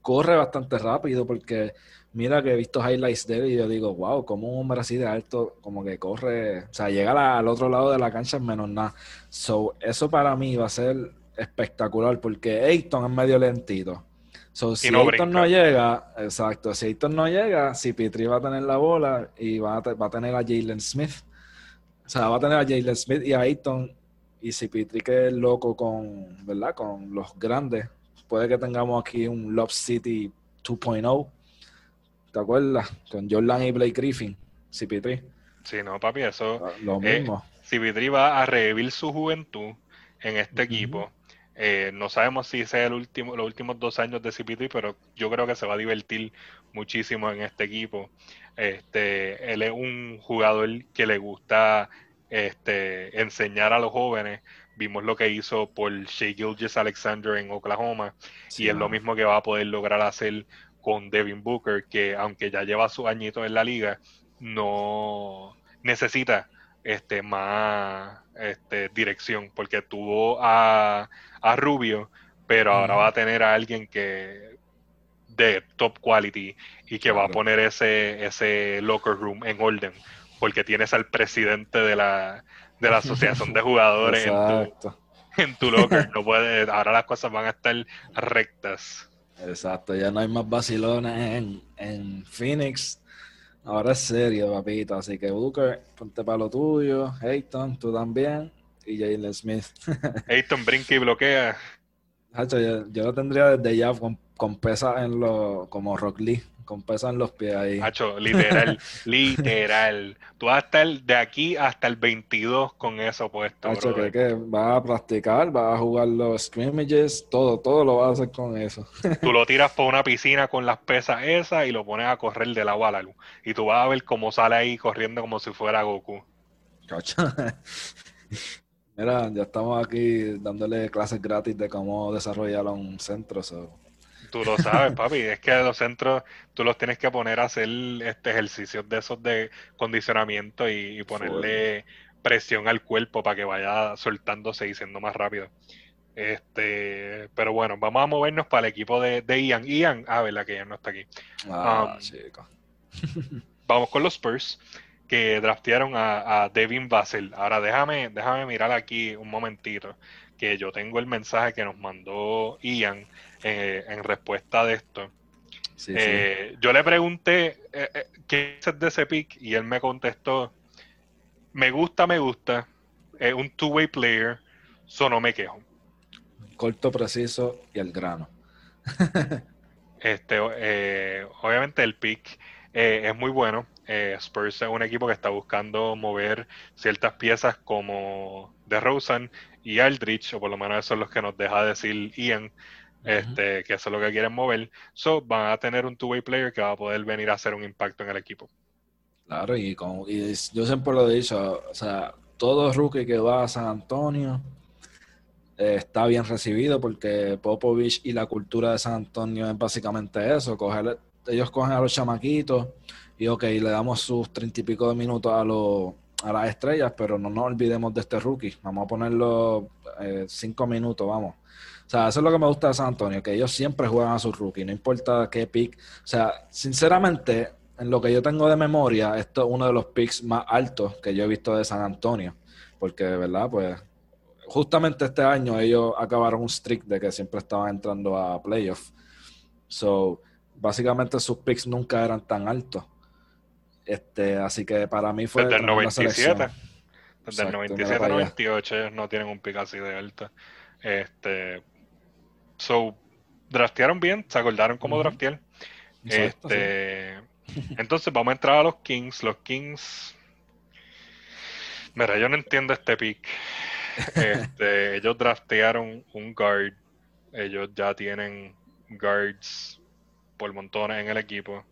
corre bastante rápido porque mira que he visto highlights de él y yo digo, wow, como un hombre así de alto, como que corre, o sea, llega al otro lado de la cancha en menos nada. So, eso para mí va a ser espectacular porque Ayton es medio lentito. So, si Ayton no llega, exacto, si Ayton no llega, si Petri va a tener la bola y va a, va a tener a Jalen Smith. O sea, va a tener a Jalen Smith y a Ayton y si Pitrique es loco con, ¿verdad? Con los grandes, puede que tengamos aquí un Love City 2.0. ¿Te acuerdas? Con Jordan y Blake Griffin, CP3. Sí, no, papi, eso. Lo mismo. CP3 va a revivir su juventud en este equipo. Eh, no sabemos si sea el último, los últimos dos años de CP3, pero yo creo que se va a divertir muchísimo en este equipo. Este, él es un jugador que le gusta este, enseñar a los jóvenes. Vimos lo que hizo por Shea Gilgis Alexander en Oklahoma Sí, y es lo mismo que va a poder lograr hacer con Devin Booker, que aunque ya lleva sus añitos en la liga, no necesita este más este, dirección, porque tuvo a, a Rubio, pero ahora va a tener a alguien que de top quality y que va a poner ese, ese locker room en orden, porque tienes al presidente de la, de la asociación de jugadores en tu, en tu locker. No puede, ahora las cosas van a estar rectas. Exacto, ya no hay más vacilones en, en Phoenix. Ahora es serio, papito. Así que Booker, ponte para lo tuyo. Hayton, tú también. Y Jalen Smith. Ayton brinca y bloquea. Hacho, yo, yo lo tendría desde ya con, con pesas en los, como Rock Lee, en los pies ahí. Hacho, literal, literal. Tú vas a estar de aquí hasta el 22 con eso puesto, Hacho, que, que vas a practicar, vas a jugar los scrimmages, todo, todo lo vas a hacer con eso. Tú lo tiras por una piscina con las pesas esas y lo pones a correr del agua a la luz. Y tú vas a ver cómo sale ahí corriendo como si fuera Goku. Cacho. Mira, ya estamos aquí dándole clases gratis de cómo desarrollar un centro. so. Tú lo sabes, papi. Es que los centros tú los tienes que poner a hacer este ejercicios de esos de condicionamiento y, y ponerle presión al cuerpo para que vaya soltándose y siendo más rápido. Este, pero bueno, vamos a movernos para el equipo de, de Ian. Ian, ah, verdad que Ian no está aquí. Ah, Um, chico. Vamos con los Spurs que draftearon a, a Devin Vassell. Ahora déjame, déjame mirar aquí un momentito, que yo tengo el mensaje que nos mandó Ian eh, en respuesta de esto. Sí, sí. Eh, yo le pregunté eh, qué es de ese pick y él me contestó, me gusta, me gusta, es un two-way player, so no me quejo. Corto, preciso y al grano. Este, obviamente el pick es muy bueno. Spurs es un equipo que está buscando mover ciertas piezas como DeRozan y Aldrich, o por lo menos eso es lo que nos deja decir Ian, este, que eso es lo que quieren mover. So, van a tener un two-way player que va a poder venir a hacer un impacto en el equipo. Claro, y, con, y yo siempre lo he dicho, o sea, todo rookie que va a San Antonio eh, está bien recibido porque Popovich y la cultura de San Antonio es básicamente eso, coger, ellos cogen a los chamaquitos y ok, le damos sus treinta y pico de minutos a, los, a las estrellas, pero no nos olvidemos de este rookie, vamos a ponerlo eh, cinco minutos, vamos. O sea, eso es lo que me gusta de San Antonio, que ellos siempre juegan a sus rookies, no importa qué pick. O sea, sinceramente, en lo que yo tengo de memoria, esto es uno de los picks más altos que yo he visto de San Antonio. Porque de verdad, pues, justamente este año ellos acabaron un streak de que siempre estaban entrando a playoffs. So, básicamente sus picks nunca eran tan altos. Este, así que para mí fue Desde el tremenda 97. selección. Desde el Exacto, 97 para allá. 98 ellos no tienen un pick así de alto. Este, so, draftearon bien, se acordaron cómo Ujú. draftear. Exacto, sí. Este, entonces vamos a entrar a los Kings. Los Kings. Mira, yo no entiendo este pick. Este, ellos draftearon un guard. Ellos ya tienen guards por montones en el equipo.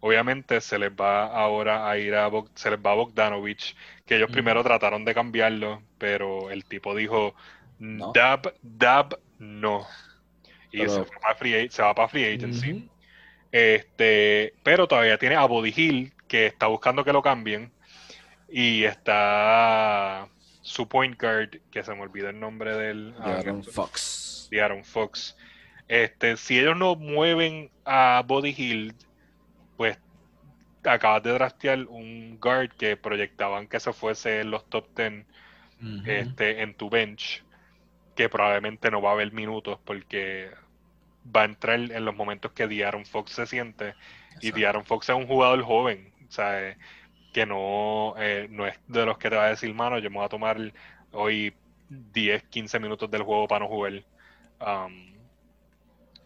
Obviamente se les va ahora a ir a Bog- se les va a Bogdanovich, que ellos primero trataron de cambiarlo, pero el tipo dijo No. Dab, Dab, no. Y se, fue para free, se va para free agency. Este, pero todavía tiene a Body Hill que está buscando que lo cambien. Y está su point guard, que se me olvida el nombre del ah, De'Aaron que- Fox. de Aaron Fox. Este, si ellos no mueven a Body Hill, pues acabas de draftear un guard que proyectaban que se fuese en los top 10 Ujú. este, en tu bench, que probablemente no va a haber minutos porque va a entrar en los momentos que De'Aaron Fox se siente. Y. De'Aaron Fox es un jugador joven, o sea, eh, que no, eh, no es de los que te va a decir, mano, yo me voy a tomar hoy 10, 15 minutos del juego para no jugar. Um,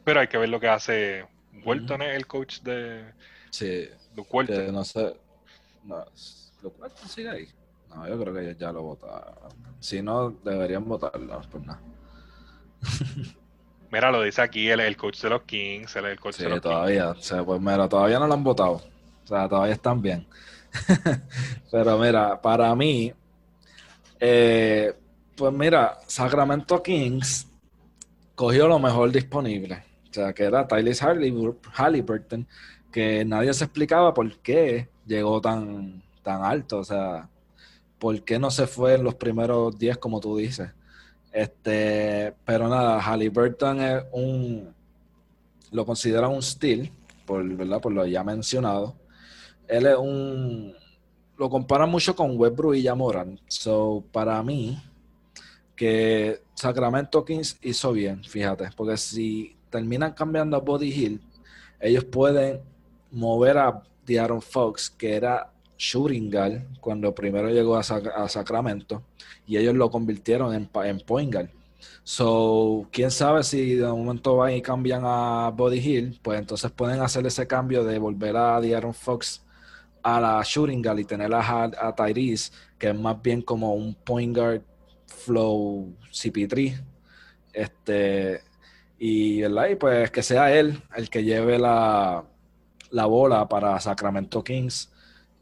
pero hay que ver lo que hace Walton, es el coach de, Sí, de no sé. No, ¿Lo sigue ahí? No, yo creo que ya lo votaron. Si no, deberían votarlo, pues nada. Mira, lo dice aquí el, coach de los Kings, el, coach sí, de los todavía, O sea, pues mira, todavía no lo han votado. O sea, todavía están bien. Pero mira, para mí, eh, pues mira, Sacramento Kings cogió lo mejor disponible. O sea, que era Tyler Halliburton, que nadie se explicaba por qué llegó tan, tan alto. O sea, por qué no se fue en los primeros 10, como tú dices. Este, pero nada, Halliburton es un. Lo considera un steal, por, ¿verdad? por lo ya mencionado. Él es un. Lo compara mucho con Westbrook y Yamoran. So, para mí, que Sacramento Kings hizo bien, fíjate, porque si terminan cambiando a Body Hill, ellos pueden mover a Diaron Fox, que era shooting cuando primero llegó a, Sacramento, y ellos lo convirtieron en, en point guard. So, quién sabe si de momento van y cambian a Body Hill, pues entonces pueden hacer ese cambio de volver a Diaron Fox a la shooting guard y tener a, a Tyrese, que es más bien como un point guard flow CP3. Este, y, ¿verdad? pues que sea él el que lleve la, la bola para Sacramento Kings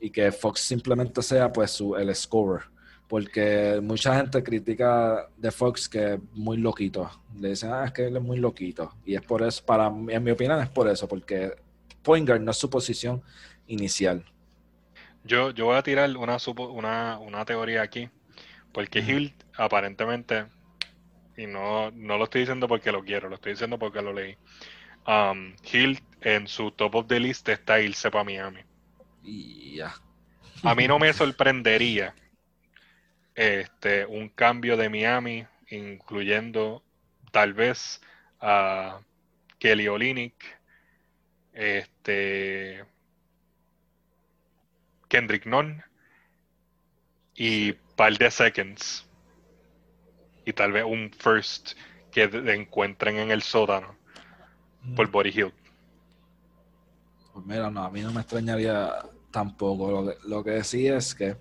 y que Fox simplemente sea pues su, el scorer. Porque mucha gente critica de Fox que es muy loquito. Le dicen, ah, es que él es muy loquito. Y es por eso, para en mi opinión es por eso, porque point guard no es su posición inicial. Yo, yo voy a tirar una, una, una teoría aquí, porque Hill aparentemente y no, no lo estoy diciendo porque lo quiero, lo estoy diciendo porque lo leí. Um, Hill en su top of the list está irse para Miami. A mí no me sorprendería este, un cambio de Miami, incluyendo tal vez a Kelly Olinick, este, Kendrick Nunn y par de seconds y tal vez un first que encuentren en el sótano por mm. Body Hill. Pues mira, no, a mí no me extrañaría tampoco. Lo que, lo que sí es que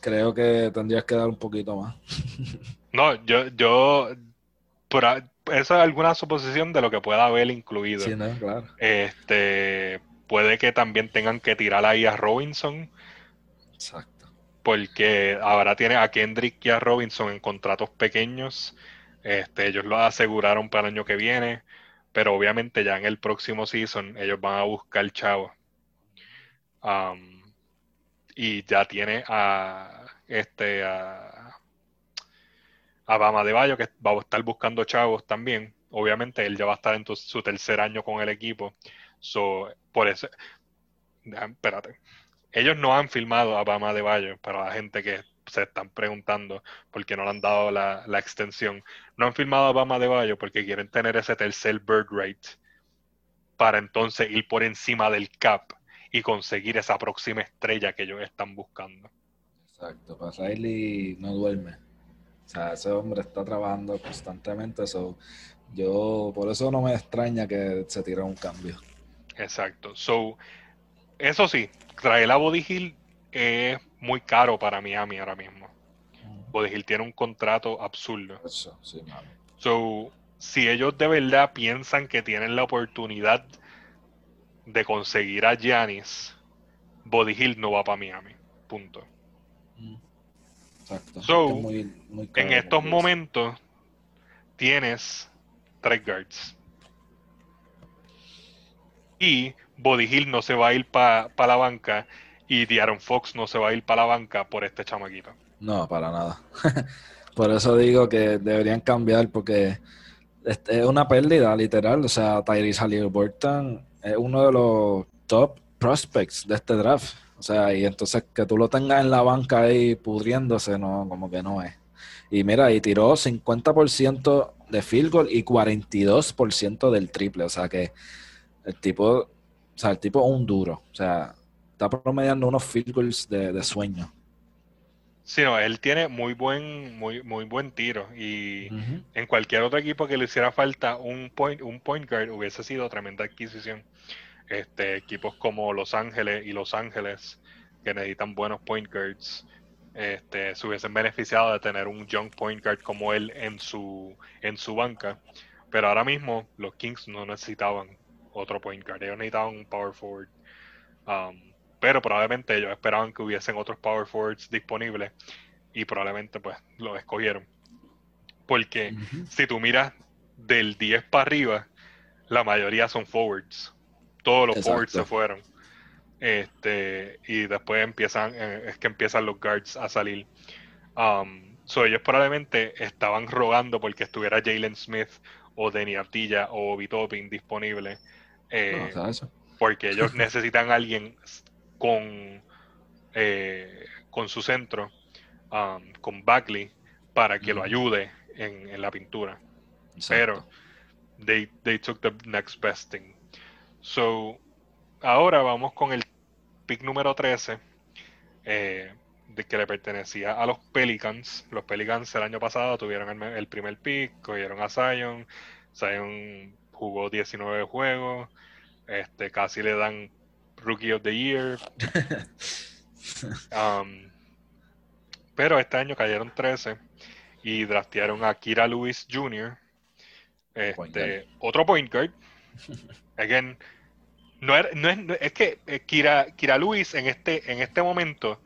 creo que tendrías que dar un poquito más. no, yo, yo, por, eso es alguna suposición de lo que pueda haber incluido. Sí, no, claro. Este, puede que también tengan que tirar ahí a Robinson. Exacto porque ahora tiene a Kendrick y a Robinson en contratos pequeños. Este, ellos lo aseguraron para el año que viene, pero obviamente ya en el próximo season ellos van a buscar chavo. Um, y ya tiene a este a, a de Bayo que va a estar buscando chavos también. Obviamente él ya va a estar en su tercer año con el equipo. So, por eso, espérate ellos no han filmado a Bama de Bayo, para la gente que se están preguntando por qué no le han dado la, extensión. No han filmado a Bama de Bayo porque quieren tener ese tercer bird rate para entonces ir por encima del cap y conseguir esa próxima estrella que ellos están buscando. Exacto, para Riley no duerme. O sea, ese hombre está trabajando constantemente, eso yo por eso no me extraña que se tire un cambio. Exacto. So, eso sí, traer a Body Hill es muy caro para Miami ahora mismo. Mm. Body Hill tiene un contrato absurdo. Eso, sí, So, si ellos de verdad piensan que tienen la oportunidad de conseguir a Giannis, Body Hill no va para Miami. Punto. Mm. Exacto. So, en estos momentos tienes tres guards. Y Body Hill no se va a ir para la banca y Diaron Fox no se va a ir para la banca por este chamaquito. No, para nada. por eso digo que deberían cambiar porque es una pérdida literal. O sea, Tyrese Halliburton es uno de los top prospects de este draft. O sea, y entonces que tú lo tengas en la banca ahí pudriéndose, no, como que no es. Y mira, y tiró 50% de field goal y 42% del triple. O sea que el tipo o sea, el tipo es un duro. O sea, está promediando unos field goals de, sueño. Sí, no, él tiene muy buen, muy, muy buen tiro. Y en cualquier otro equipo que le hiciera falta un point, un point guard hubiese sido tremenda adquisición. Este, equipos como Los Ángeles y Los Ángeles, que necesitan buenos point guards, este, se hubiesen beneficiado de tener un young point guard como él en su, en su banca. Pero ahora mismo los Kings no necesitaban otro point guard, ellos necesitaban un power forward. Um, pero probablemente ellos esperaban que hubiesen otros power forwards disponibles y probablemente pues los escogieron. Porque si tú miras del 10 para arriba, la mayoría son forwards. Todos los forwards se fueron. Este, y después empiezan, eh, es que empiezan los guards a salir. Um, so ellos probablemente estaban rogando porque estuviera Jalen Smith o Denny Artilla o Vitopin disponible. Eh, porque ellos necesitan a alguien con, eh, con su centro, um, con Bagley, para que lo ayude en, la pintura. Pero they, they took the next best thing. So, ahora vamos con el pick número 13, eh, de que le pertenecía a los Pelicans. Los Pelicans el año pasado tuvieron el, el primer pick, cogieron a Zion. Zion jugó 19 juegos, este, casi le dan Rookie of the Year. Um, pero este año cayeron 13 y draftearon a Kira Lewis Jr., este, otro point guard. Again, no, es, es, que eh, Kira, Kira Lewis en este, en este momento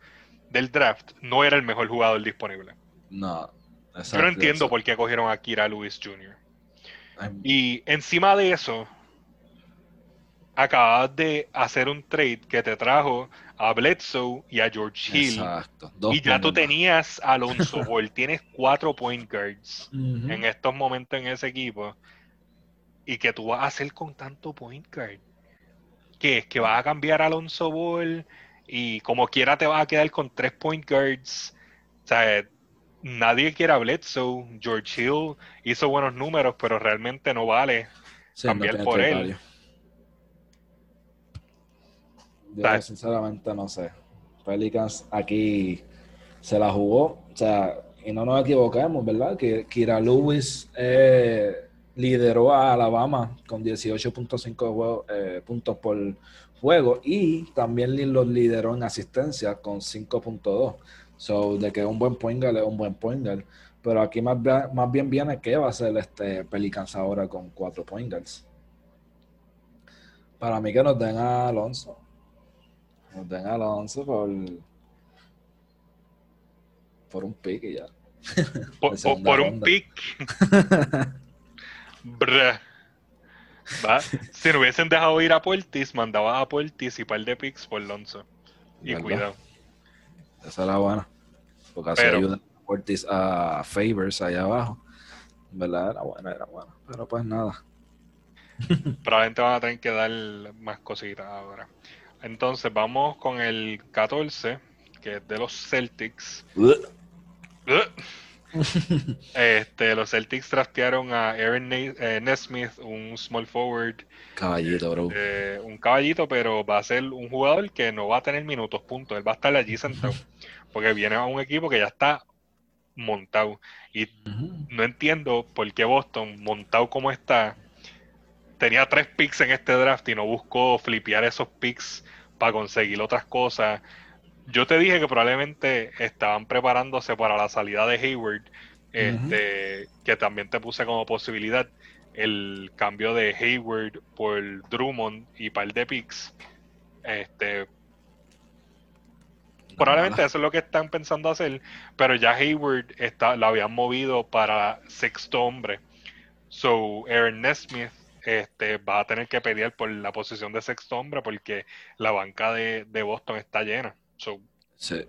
del draft no era el mejor jugador disponible. No. Yo no entiendo por qué cogieron a Kira Lewis Jr. Y encima de eso, acabas de hacer un trade que te trajo a Bledsoe y a George Hill. Exacto. y ya tú tenías a Alonso Ball. Tienes cuatro point guards en estos momentos en ese equipo. ¿Y que tú vas a hacer con tanto point guard? ¿Qué es? ¿Que vas a cambiar a Alonso Ball? Y como quiera te vas a quedar con tres point guards. O sea, nadie quiere a Bledsoe. George Hill hizo buenos números, pero realmente no vale cambiar por él. Yo sinceramente no sé. Pelicans aquí se la jugó, o sea, y no nos equivocamos, ¿verdad? Que Kira Lewis eh, lideró a Alabama con 18.5 eh, puntos por juego y también los lideró en asistencia con 5.2. So, de que un buen point es un buen point Pero aquí más, más bien viene que va a ser este Pelicans ahora con cuatro point Para mí que nos den a Alonso. Nos den a Alonso por, por un pick y ya. Por, por un pick. Si no hubiesen dejado ir a Puertis, mandaba a Puertis y par de picks por Alonso. Y cuidado. Esa era buena. Porque así ayuda a Puertis a Favors allá abajo. ¿Verdad? Era buena, era buena. Pero pues nada. Probablemente van a tener que dar más cositas ahora. Entonces vamos con el 14, que es de los Celtics. este, los Celtics draftearon a Aaron eh, Nesmith, un small forward. Caballito, bro. Eh, un caballito, pero va a ser un jugador que no va a tener minutos, punto. Él va a estar allí sentado. porque viene a un equipo que ya está montado. Y no entiendo por qué Boston, montado como está, tenía tres picks en este draft y no buscó flipear esos picks para conseguir otras cosas. Yo te dije que probablemente estaban preparándose para la salida de Hayward, este, que también te puse como posibilidad el cambio de Hayward por Drummond y par de picks. Este, probablemente eso es lo que están pensando hacer, pero ya Hayward está, lo habían movido para sexto hombre. So, Aaron Nesmith este, va a tener que pelear por la posición de sexto hombre porque la banca de, Boston está llena. Sí.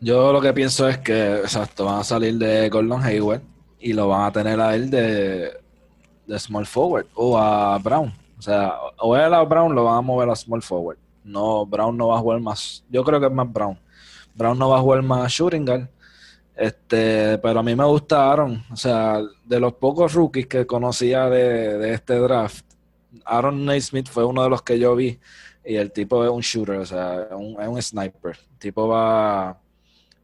Yo lo que pienso es que, exacto, van a salir de Gordon Hayward y lo van a tener a él de, small forward o a Brown. O sea, o él a Brown lo van a mover a small forward. No, Brown no va a jugar más. Yo creo que es más Brown. Brown no va a jugar más shooting guard este, pero a mí me gustaron, o sea, de los pocos rookies que conocía de, este draft, Aaron Naismith fue uno de los que yo vi y el tipo es un shooter, o sea, es un sniper. El tipo va,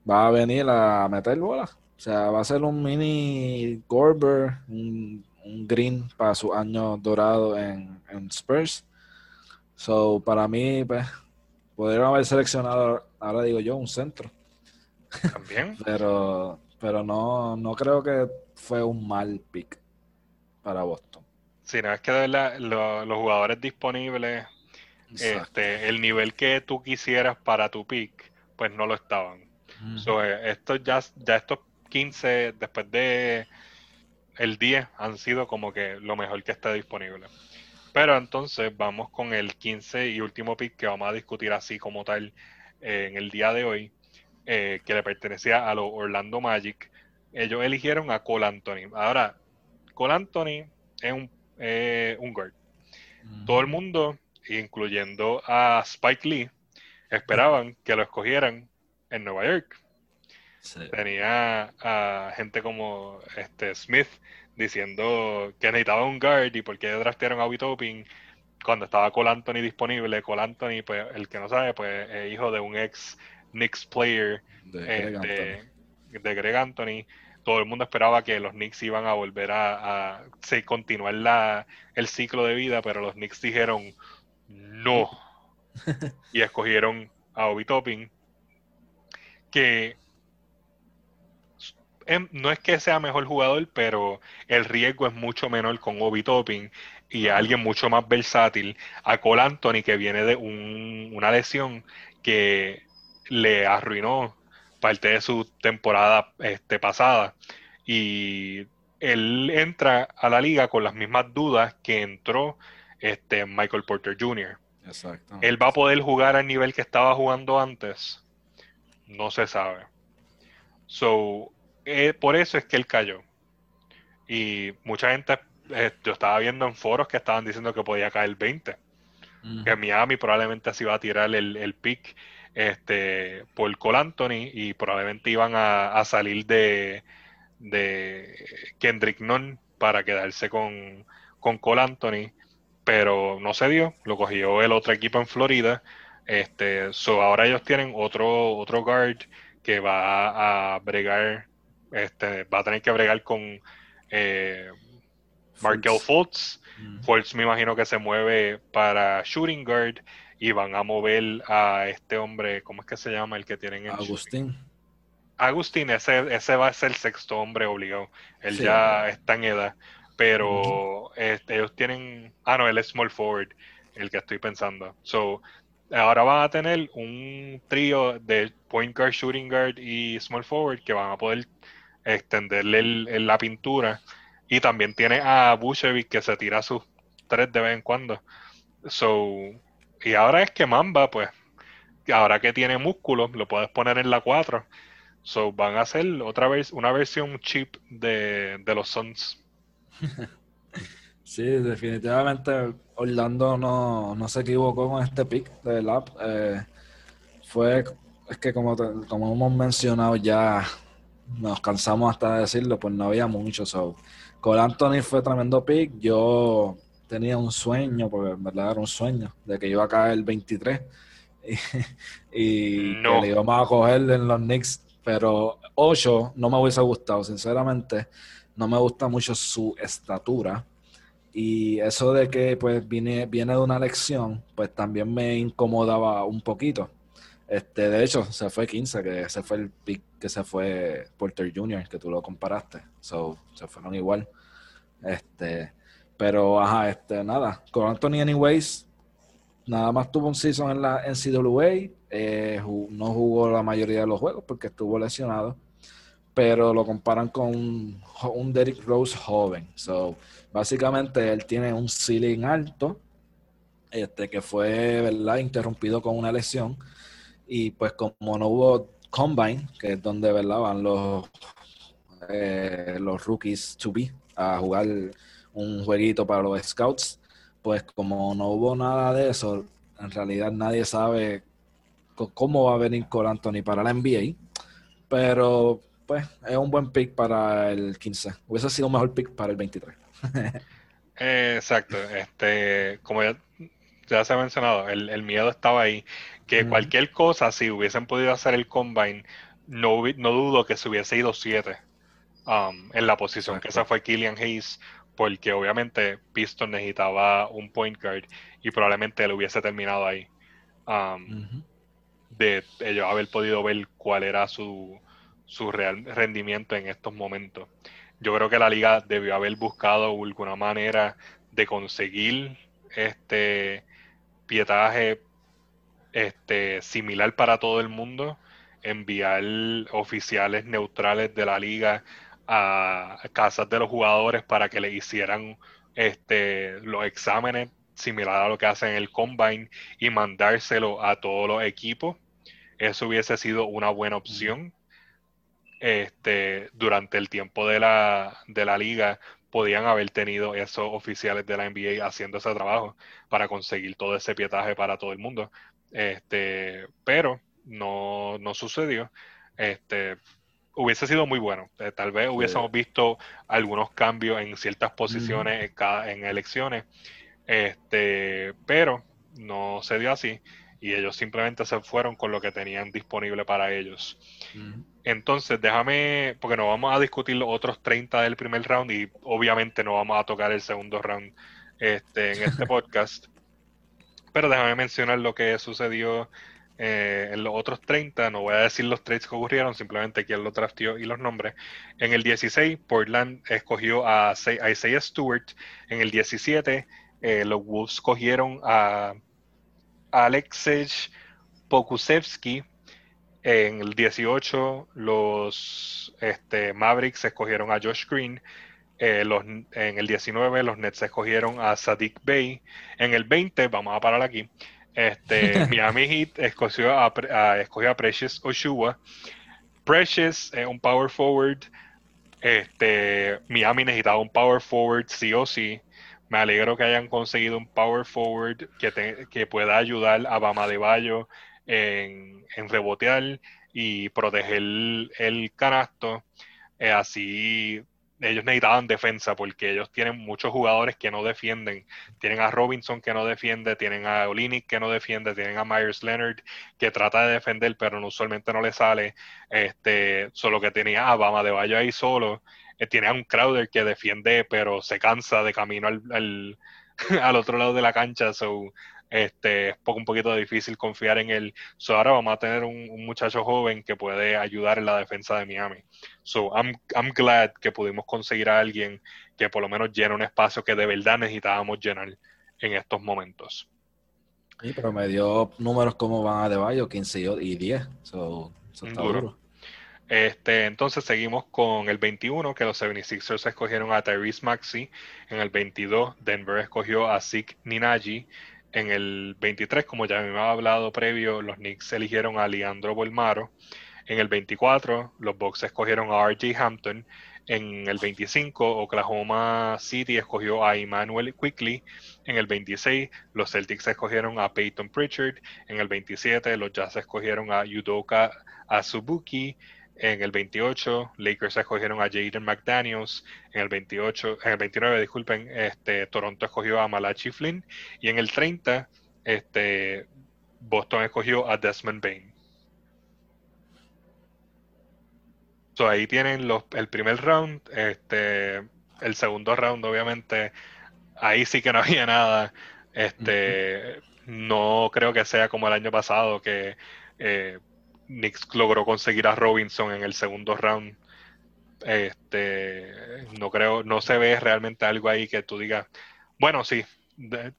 va a venir a meter bola. O sea, va a ser un mini Gorber, un, green para su año dorado en, en, Spurs. So, para mí, pues, podrían haber seleccionado, ahora digo yo, un centro. También. pero, pero no, no creo que fue un mal pick para Boston. Sí, no, es que de verdad, los jugadores disponibles, este, el nivel que tú quisieras para tu pick, pues no lo estaban. Eh, estos ya, ya estos 15, después de el 10, han sido como que lo mejor que está disponible. Pero entonces vamos con el 15 y último pick que vamos a discutir así como tal eh, en el día de hoy, eh, que le pertenecía a los Orlando Magic. Ellos eligieron a Cole Anthony. Ahora, Cole Anthony es un, un guard. Todo el mundo, incluyendo a Spike Lee, esperaban que lo escogieran en Nueva York. Tenía a gente como este Smith diciendo que necesitaba un guard y por qué draftearon a Witoping cuando estaba Cole Anthony disponible. Cole Anthony, pues el que no sabe, pues es hijo de un ex Knicks player de, Greg, este, Anthony. Todo el mundo esperaba que los Knicks iban a volver a, a continuar la, el ciclo de vida, pero los Knicks dijeron no. y escogieron a Obi Topping que em, no es que sea mejor jugador, pero el riesgo es mucho menor con Obi Topping y alguien mucho más versátil a Cole Anthony que viene de una lesión que le arruinó parte de su temporada este, pasada y él entra a la liga con las mismas dudas que entró este Michael Porter Jr. Exacto. Él va a poder jugar al nivel que estaba jugando antes no se sabe. So, eh, por eso es que él cayó. Y mucha gente, eh, yo estaba viendo en foros que estaban diciendo que podía caer 20. Que Miami probablemente así va a tirar el, el pick este, por Cole Anthony y probablemente iban a, salir de, de Kendrick Nunn para quedarse con, con Cole Anthony, pero no se dio, lo cogió el otro equipo en Florida este, so ahora ellos tienen otro, otro guard que va a bregar, este, va a tener que bregar con eh, Markel Fultz. Mm. Fultz me imagino que se mueve para shooting guard y van a mover a este hombre, ¿cómo es que se llama el que tienen en Agustín? Agustín, ese, ese va a ser el sexto hombre obligado. Él ya está en edad. Pero este, ellos tienen. Ah, no, él es small forward, el que estoy pensando. So, ahora van a tener un trío de point guard, shooting guard y small forward que van a poder extenderle la pintura. Y también tiene a Bushevic que se tira sus tres de vez en cuando. So, y ahora es que Mamba, pues, ahora que tiene músculo, lo puedes poner en la 4. So, van a hacer otra vez una versión cheap de, de los Suns. Sí, definitivamente Orlando no, se equivocó con este pick del app. Eh, fue, es que como, como hemos mencionado ya, nos cansamos hasta de decirlo, pues no había mucho. So. Con Anthony fue tremendo pick. Yo tenía un sueño, porque en verdad era un sueño, de que iba a caer el 23 y, que le íbamos a coger en los Knicks. Pero 8 no me hubiese gustado, sinceramente. No me gusta mucho su estatura y eso de que pues viene, viene de una lección, pues también me incomodaba un poquito. Este, de hecho, se fue 15, que ese fue el pick que se fue Porter Jr., que tú lo comparaste. So, se fueron igual. Este, pero ajá, este, nada. Con Anthony Anyways, nada más tuvo un season en la NCAA. Eh, no jugó la mayoría de los juegos porque estuvo lesionado. Pero lo comparan con un, un Derrick Rose joven. So, Básicamente él tiene un ceiling alto, este, que fue ¿verdad? interrumpido con una lesión. Y pues como no hubo combine, que es donde ¿verdad? van los, eh, los rookies to be a jugar un jueguito para los scouts, pues como no hubo nada de eso, en realidad nadie sabe cómo va a venir Cole Anthony para la NBA. Pero pues es un buen pick para el 15. Hubiese sido un mejor pick para el 23. exacto, este, como ya, se ha mencionado, el, miedo estaba ahí, que cualquier cosa, si hubiesen podido hacer el combine, no, no dudo que se hubiese ido 7 um, en la posición que esa fue Killian Hayes, porque obviamente Piston necesitaba un point guard y probablemente él hubiese terminado ahí. Um, de ellos haber podido ver cuál era su, su real rendimiento en estos momentos. Yo creo que la liga debió haber buscado alguna manera de conseguir este pietaje este, similar para todo el mundo, enviar oficiales neutrales de la liga a casas de los jugadores para que le hicieran este, los exámenes similar a lo que hacen en el combine y mandárselo a todos los equipos. Eso hubiese sido una buena opción. Este, durante el tiempo de la, de la liga podían haber tenido esos oficiales de la NBA haciendo ese trabajo para conseguir todo ese pietaje para todo el mundo. Este, pero no, no sucedió. Este, hubiese sido muy bueno. Eh, tal vez hubiésemos visto algunos cambios en ciertas posiciones en, cada, en, elecciones, este, pero no se dio así y ellos simplemente se fueron con lo que tenían disponible para ellos. Entonces, déjame, porque no vamos a discutir los otros 30 del primer round y obviamente no vamos a tocar el segundo round este, en este podcast. Pero déjame mencionar lo que sucedió eh, en los otros 30. No voy a decir los trades que ocurrieron, simplemente quién lo trasteó y los nombres. En el 16, Portland escogió a, Isaiah Stewart. En el 17, eh, los Wolves cogieron a Alexej Pokusevsky. En el 18, los este, Mavericks escogieron a Josh Green. Eh, los, en el 19 los Nets escogieron a Sadiq Bey. En el 20, vamos a parar aquí, este, Miami Heat escogió a, a, Precious Oshua. Precious es un power forward. Este, Miami necesitaba un power forward sí o sí. Me alegro que hayan conseguido un power forward que, que pueda ayudar a Bama de Bayo en, en rebotear y proteger el, canasto. Eh, así ellos necesitaban defensa porque ellos tienen muchos jugadores que no defienden. Tienen a Robinson que no defiende, tienen a Olinick que no defiende, tienen a Myers Leonard que trata de defender, pero usualmente no le sale. Este, solo que tenía a Bama de Valle ahí solo. Eh, tiene a un Crowder que defiende, pero se cansa de camino al, al, al otro lado de la cancha. So, este, es un poquito difícil confiar en él. So, ahora vamos a tener un, muchacho joven que puede ayudar en la defensa de Miami. So, I'm, I'm glad que pudimos conseguir a alguien que por lo menos llene un espacio que de verdad necesitábamos llenar en estos momentos. Sí, pero me dio números como van a De Bayo, 15 y 10. So, está duro. Este, entonces seguimos con el 21, que los 76ers escogieron a Tyrese Maxey. En el 22, Denver escogió a Zeke Ninaji. En el 23, como ya me había hablado previo, los Knicks eligieron a Leandro Bolmaro. En el 24, los Bucks escogieron a RJ Hampton. En el 25, Oklahoma City escogió a Emmanuel Quickly. En el 26, los Celtics escogieron a Peyton Pritchard. En el 27, los Jazz escogieron a Yudoka Azubuki. En el 28, Lakers escogieron a Jaden McDaniels. En el 28, en el 29, disculpen, este, Toronto escogió a Malachi Flynn. Y en el 30, este, Boston escogió a Desmond Bain. So, ahí tienen los, el primer round. Este, el segundo round, obviamente, ahí sí que no había nada. Este, no creo que sea como el año pasado que eh, Knicks logró conseguir a Robinson en el segundo round. Este, no creo, no se ve realmente algo ahí que tú digas, bueno, sí,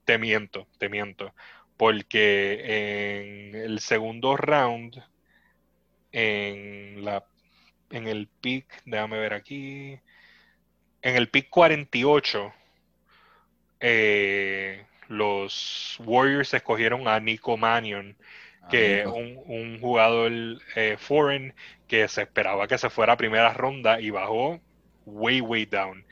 te miento, te miento, porque en el segundo round, en la, en el pick, déjame ver aquí, en el pick 48, eh, los Warriors escogieron a Nico Mannion que es un, un, jugador eh, foreign que se esperaba que se fuera a primera ronda y bajó way, way down.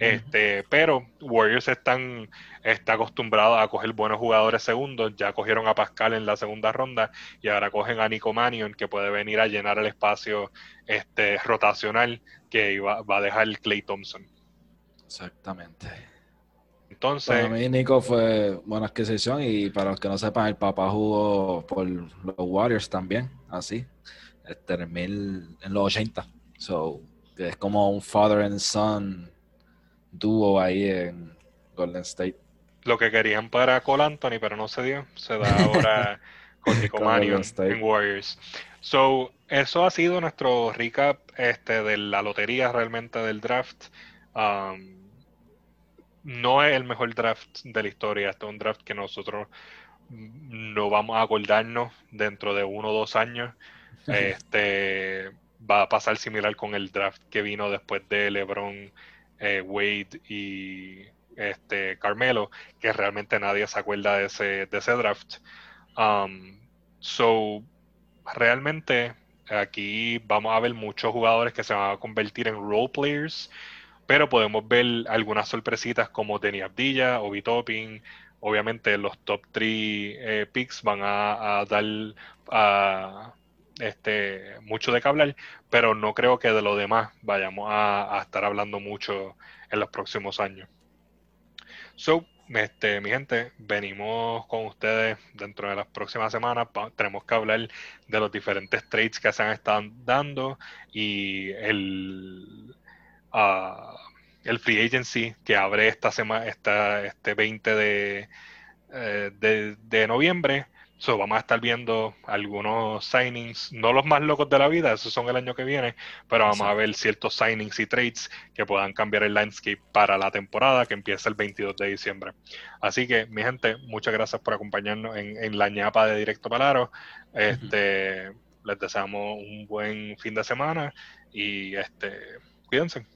Este, pero Warriors están está acostumbrados a coger buenos jugadores segundos, ya cogieron a Pascal en la segunda ronda y ahora cogen a Nico Mannion que puede venir a llenar el espacio este rotacional que va, va a dejar Clay Thompson. Exactamente. Entonces. Para mí, Nico fue buena adquisición y para los que no sepan, el papá jugó por los Warriors también, así. este, en, mil, en los 80. So, es como un father and son dúo ahí en Golden State. Lo que querían para Cole Anthony, pero no se dio. Se da ahora con Nico Marion en Warriors. So, eso ha sido nuestro recap este, de la lotería realmente del draft. Um, no es el mejor draft de la historia. Este es un draft que nosotros no vamos a acordarnos dentro de uno o dos años. Este va a pasar similar con el draft que vino después de LeBron, eh, Wade y este Carmelo, que realmente nadie se acuerda de ese, de ese draft. Um, so, realmente aquí vamos a ver muchos jugadores que se van a convertir en role players, pero podemos ver algunas sorpresitas como Denny Abdilla, Obi Topping. Obviamente los top 3 eh, picks van a, dar este, mucho de que hablar, pero no creo que de lo demás vayamos a, a estar hablando mucho en los próximos años. So, este, mi gente, venimos con ustedes dentro de las próximas semanas. tenemos que hablar de los diferentes trades que se han estado dando y el, uh, el free agency que abre esta semana, esta, este 20 de, eh, de, de noviembre So, vamos a estar viendo algunos signings, no los más locos de la vida, esos son el año que viene, pero vamos a ver ciertos signings y trades que puedan cambiar el landscape para la temporada que empieza el 22 de diciembre. Así que, mi gente, muchas gracias por acompañarnos en, la ñapa de Directo Palaro. Este, Les deseamos un buen fin de semana y este, cuídense.